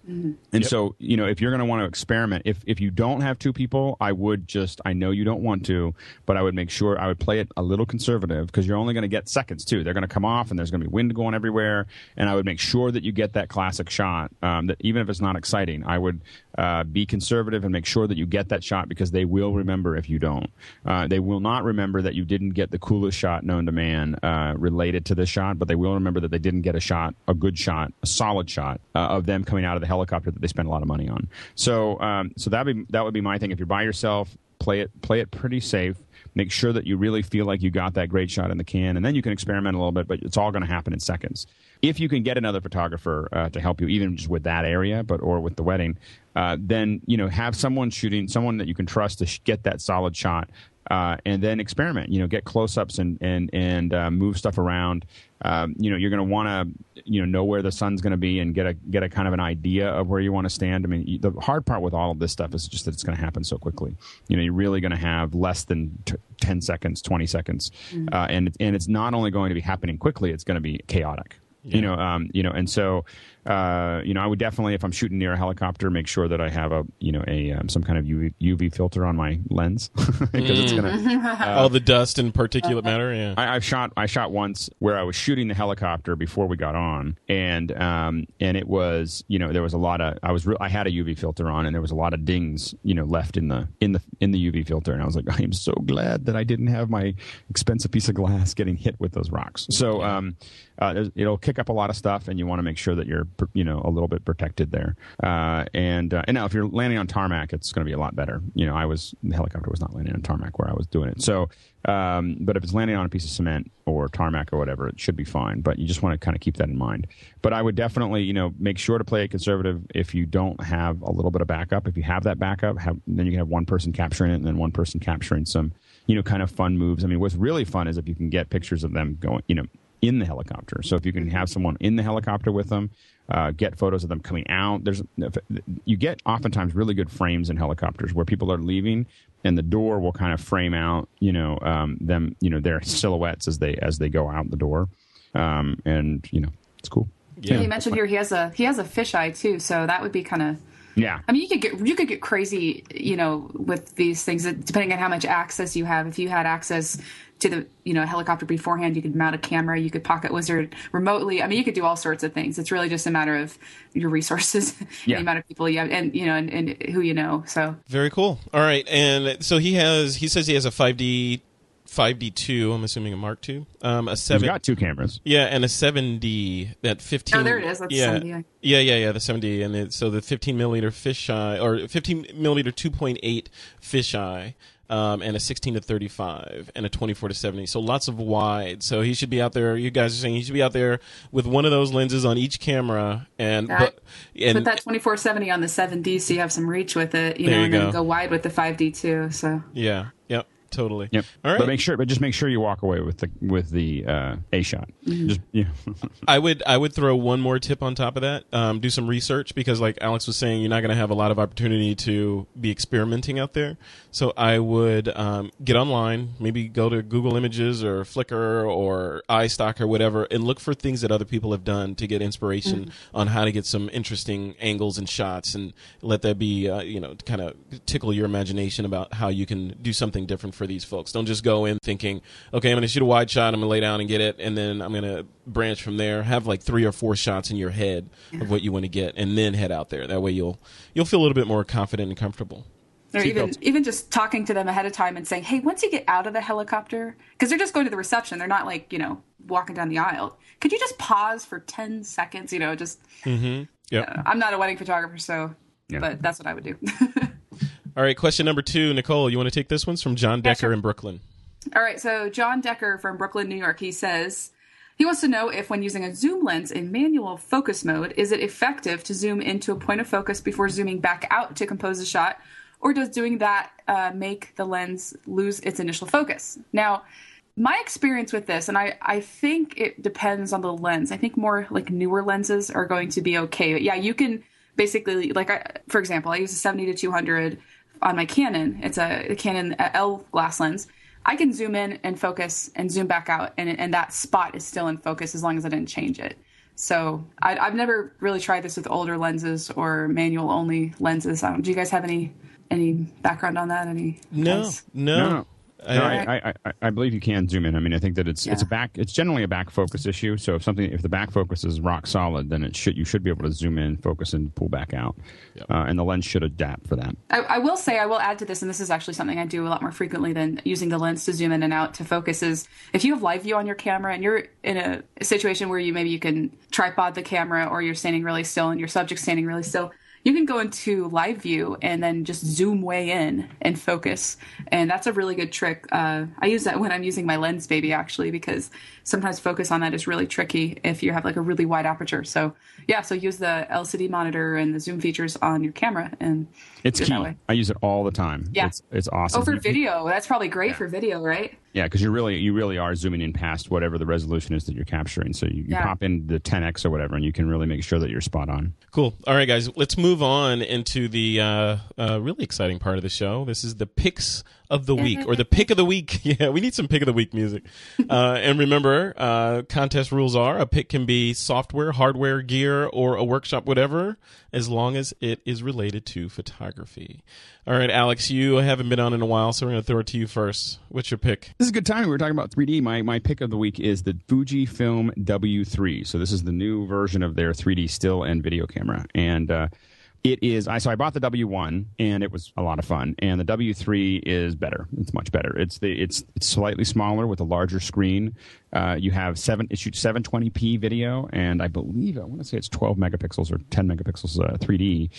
And so, you know, if you're going to want to experiment, if if you don't have two people, I would just I know you don't want to, but I would make sure I would play it a little conservative because you're only going to get seconds too. They're going to come off and there's going to be wind going everywhere, and I would make sure that you get that classic shot. Um, that even if it's not exciting, I would uh, be conservative and make sure that you get that shot because they will remember if you don't. Uh, they will not remember that you didn't get the coolest shot known to man uh, related to this shot, but they will remember that they didn't get a shot, a good shot, a solid shot uh, of them coming out of the helicopter that they spent a lot of money on. So, um, so that be that would be my thing. If you're by yourself, play it play it pretty safe. Make sure that you really feel like you got that great shot in the can, and then you can experiment a little bit. But it's all going to happen in seconds. If you can get another photographer uh, to help you, even just with that area, but or with the wedding, uh, then you know have someone shooting, someone that you can trust to sh- get that solid shot, uh, and then experiment. You know, get close-ups and and and uh, move stuff around. Um, you know, you're going to want to you know know where the sun's going to be and get a get a kind of an idea of where you want to stand. I mean, the hard part with all of this stuff is just that it's going to happen so quickly. You know, you're really going to have less than t- ten seconds, twenty seconds, uh, and and it's not only going to be happening quickly; it's going to be chaotic. You know, um, you know, and so, uh, you know, I would definitely, if I'm shooting near a helicopter, make sure that I have a, you know, a um, some kind of UV, UV filter on my lens [laughs] because it's gonna. All the dust and particulate matter. Yeah. I, I've shot, I shot once where I was shooting the helicopter before we got on, and um, and it was, you know, there was a lot of, I was, re- I had a UV filter on, and there was a lot of dings, you know, left in the in the in the UV filter, and I was like, I am so glad that I didn't have my expensive piece of glass getting hit with those rocks. So, um, uh, it'll kick up a lot of stuff, and you want to make sure that you're, you know, a little bit protected there. Uh, and uh, and now if you're landing on tarmac, it's going to be a lot better. You know, I was the helicopter was not landing on tarmac where I was doing it. So, um, but if it's landing on a piece of cement or tarmac or whatever, it should be fine. But you just want to kind of keep that in mind. But I would definitely, you know, make sure to play it conservative. If you don't have a little bit of backup, if you have that backup, have, then you can have one person capturing it and then one person capturing some, you know, kind of fun moves. I mean, what's really fun is if you can get pictures of them going, you know, in the helicopter. So if you can have someone in the helicopter with them, uh, get photos of them coming out. There's you get oftentimes really good frames in helicopters where people are leaving, and the door will kind of frame out, you know, um, them, you know, their silhouettes as they as they go out the door, um, and you know, it's cool. Yeah. he mentioned here he has a he has a fisheye too, so that would be kind of. Yeah, I mean, you could get you could get crazy, you know, with these things depending on how much access you have. If you had access to the you know helicopter beforehand, you could mount a camera, you could pocket wizard remotely. I mean, you could do all sorts of things. It's really just a matter of your resources, [laughs] Yeah. the amount of people you have, and you know, and, and who you know. So Very cool. All right, and so he has. He says he has a 5D, 5D2. I'm assuming a Mark two. Um, a he's seven. got two cameras. Yeah, and a 7D that 15. Oh, there it is. That's yeah, 7D. yeah, yeah, yeah. The 7D, and it, so the 15 millimeter fisheye or 15 millimeter 2.8 fisheye. Um, and a 16 to 35 and a 24 to 70. So lots of wide. So he should be out there. You guys are saying he should be out there with one of those lenses on each camera and That- but and Put that 24 70 on the 7D so you have some reach with it, you know, you and then go. go wide with the 5D too. So yeah, yep, totally. Yep. All right. But make sure, but just make sure you walk away with the with the uh, a shot. Mm-hmm. Just yeah. [laughs] I would I would throw one more tip on top of that. Um, do some research because, like Alex was saying, you're not going to have a lot of opportunity to be experimenting out there. So I would um, get online, maybe go to Google Images or Flickr or iStock or whatever, and look for things that other people have done to get inspiration on how to get some interesting angles and shots, and let that be uh, you know kind of tickle your imagination about how you can do something different for these folks. Don't just go in thinking, okay, I'm going to shoot a wide shot, I'm going to lay down and get it, and then I'm going to branch from there. Have like three or four shots in your head of what you want to get, and then head out there. That way you'll you'll feel a little bit more confident and comfortable. Or even even just talking to them ahead of time and saying, "Hey, once you get out of the helicopter, because they're just going to the reception, they're not like you know walking down the aisle. Could you just pause for 10 seconds? You know, just mm-hmm. Yep. I'm not a wedding photographer, so Yeah. but that's what I would do. [laughs] All right, question number two, Nicole. You want to take this one It's from John Decker sure. in Brooklyn? All right, so John Decker from Brooklyn, New York, he says he wants to know if, when using a zoom lens in manual focus mode, is it effective to zoom into a point of focus before zooming back out to compose a shot, or does doing that uh, make the lens lose its initial focus? Now, my experience with this, and I, I think it depends on the lens. I think more like newer lenses are going to be okay. But yeah, you can basically, like, I, for example, I use a 70 to 200 on my Canon. It's a, a Canon L glass lens. I can zoom in and focus and zoom back out, and, and that spot is still in focus as long as I didn't change it. So I, I've never really tried this with older lenses or manual only lenses. Um, do you guys have any any background on that? Any No, advice? no. No, no. I- No, I, I, I, I believe you can zoom in. I mean, I think that it's it's a back. It's generally a back focus issue. So if something, if the back focus is rock solid, then it should you should be able to zoom in, focus, and pull back out. Uh, and the lens should adapt for that. I, I will say, I will add to this, and this is actually something I do a lot more frequently than using the lens to zoom in and out to focus. Is if you have live view on your camera and you're in a situation where you maybe you can tripod the camera or you're standing really still and your subject's standing really still, you can go into live view and then just zoom way in and focus. And that's a really good trick. Uh, I use that when I'm using my Lensbaby actually, because sometimes focus on that is really tricky if you have like a really wide aperture. So yeah, so use the LCD monitor and the zoom features on your camera and It's it key. I use it all the time. Yeah. it's, it's awesome. Oh, for video, that's probably great for video, right? Yeah, because you really you really are zooming in past whatever the resolution is that you're capturing. So you, you Yeah. pop in the 10x or whatever, and you can really make sure that you're spot on. Cool. All right, guys, let's move on into the uh, uh, really exciting part of the show. This is the picks of the week, or the pick of the week. [laughs] Yeah, we need some pick of the week music. [laughs] Uh, and remember, uh, contest rules are a pick can be software, hardware, gear, or a workshop, whatever, as long as it is related to photography. All right, Alex, you haven't been on in a while, so we're going to throw it to you first. What's your pick? This is a good time. We were talking about 3D. My my pick of the week is the Fujifilm W3. So this is the new version of their 3D still and video camera, and uh, it is. I so I bought the W1, and it was a lot of fun. And the W3 is better. It's much better. It's the it's it's slightly smaller with a larger screen. Uh, you have seven. It shoots 720p video, and I believe I want to say it's 12 megapixels or 10 megapixels uh, 3D,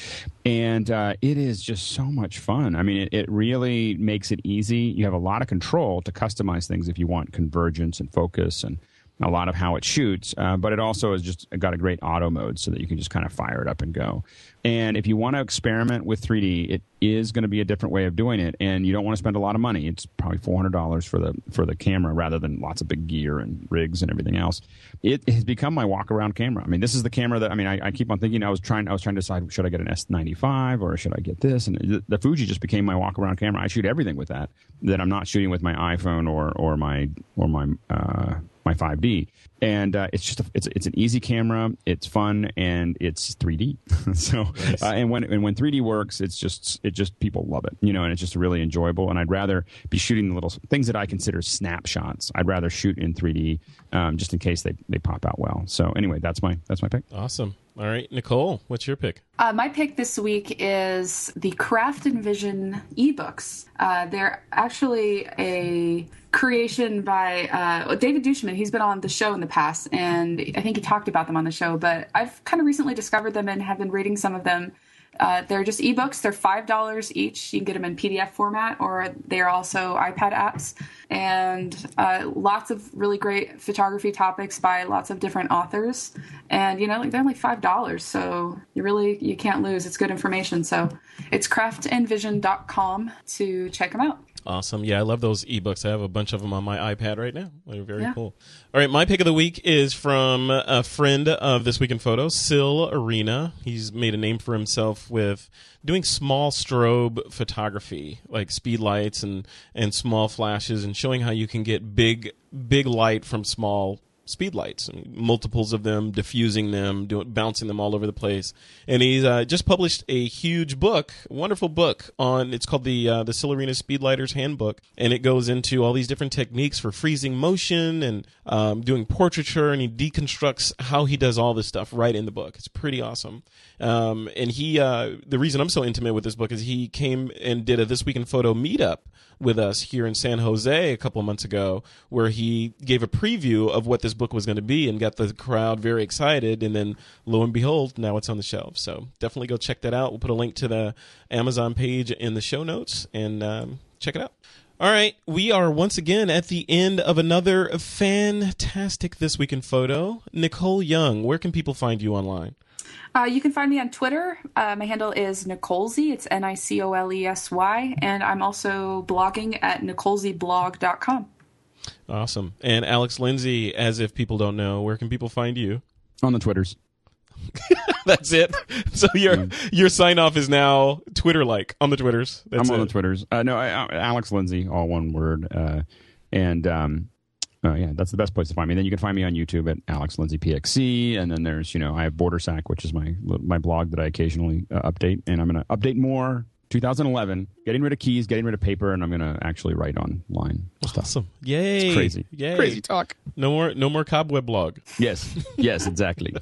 and uh, it is just so much fun. I mean, it, it really makes it easy. You have a lot of control to customize things if you want convergence and focus and a lot of how it shoots, uh, but it also has just got a great auto mode so that you can just kind of fire it up and go. And if you want to experiment with 3D, it is going to be a different way of doing it, and you don't want to spend a lot of money. It's probably four hundred dollars for the for the camera rather than lots of big gear and rigs and everything else. It has become my walk around camera. I mean, this is the camera that I mean. I, I keep on thinking I was trying. I was trying to decide should I get an S95 or should I get this, and the, the Fuji just became my walk around camera. I shoot everything with that that I'm not shooting with my iPhone or or my or my uh, my 5D, and uh, it's just a, it's it's an easy camera. It's fun and it's 3D. [laughs] so uh, and when and when 3D works, it's just it just people love it, you know, and it's just really enjoyable. And I'd rather be shooting the little things that I consider snapshots. I'd rather shoot in 3D um, just in case they they pop out well. So anyway, that's my that's my pick. Awesome. All right, Nicole, what's your pick? Uh, my pick this week is the Craft and Vision ebooks. Uh, they're actually a creation by uh, David duChemin. He's been on the show in the past, and I think he talked about them on the show. But I've kind of recently discovered them and have been reading some of them. Uh, they're just ebooks. They're five dollars each. You can get them in PDF format, or they are also iPad apps, and uh, lots of really great photography topics by lots of different authors. And you know, like, they're only five dollars, so you really you can't lose. It's good information. So it's craftandvision.com to check them out. Awesome. Yeah, I love those ebooks. I have a bunch of them on my iPad right now. They're very Yeah. cool. All right, my pick of the week is from a friend of This Week in Photo, Syl Arena. He's made a name for himself with doing small strobe photography, like speed lights and, and small flashes, and showing how you can get big big light from small speed lights, multiples of them, diffusing them, doing, bouncing them all over the place. And he's uh, just published a huge book, wonderful book on. It's called the uh, the Silverina Speedliter's Handbook, and it goes into all these different techniques for freezing motion and um, doing portraiture, and he deconstructs how he does all this stuff right in the book. It's pretty awesome. Um, and he, uh, the reason I'm so intimate with this book is he came and did a This Week in Photo meetup with us here in San Jose a couple of months ago, where he gave a preview of what this book was going to be and got the crowd very excited. And then, lo and behold, now it's on the shelves. So definitely go check that out. We'll put a link to the Amazon page in the show notes and um, check it out. All right, we are once again at the end of another fantastic This Week in Photo. Nicole Young, where can people find you online? Uh, you can find me on Twitter. Uh, my handle is Nicolesy. It's N I C O L E S Y. And I'm also blogging at NicolesyBlog.com. Awesome. And Alex Lindsay, as if people don't know, where can people find you? On the Twitters. [laughs] That's it. So your your sign off is now Twitter like on the Twitters. That's I'm on it. the Twitters. Uh, no, I, I, Alex Lindsay, all one word. Uh, and um, uh, yeah, that's the best place to find me. Then you can find me on YouTube at Alex Lindsay PXC. And then there's, you know, I have Border Sack, which is my my blog that I occasionally uh, update. And I'm going to update more. 2011, getting rid of keys, getting rid of paper, and I'm going to actually write online stuff. Awesome. Yay. It's crazy. Yay. Crazy talk. No more no more cobweb blog. Yes. Yes, exactly.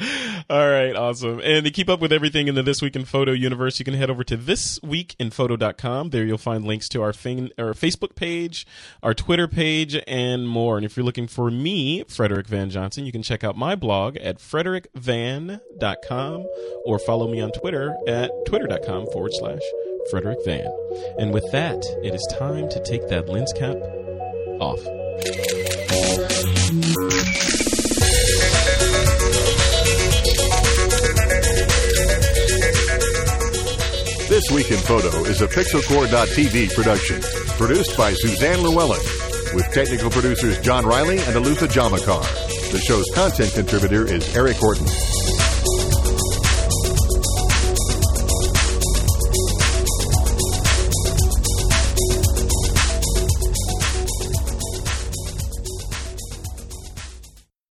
[laughs] All right, awesome. And to keep up with everything in the This Week in Photo universe, you can head over to thisweekinphoto.com. There you'll find links to our, fin- our Facebook page, our Twitter page, and more. And if you're looking for me, Frederick Van Johnson, you can check out my blog at frederickvan.com or follow me on Twitter at twitter.com forward slash Frederick Van. And with that, it is time to take that lens cap off. This Week in Photo is a PixelCorps.tv production, produced by Suzanne Llewellyn, with technical producers John Riley and Alutha Jamakar. The show's content contributor is Eric Horton.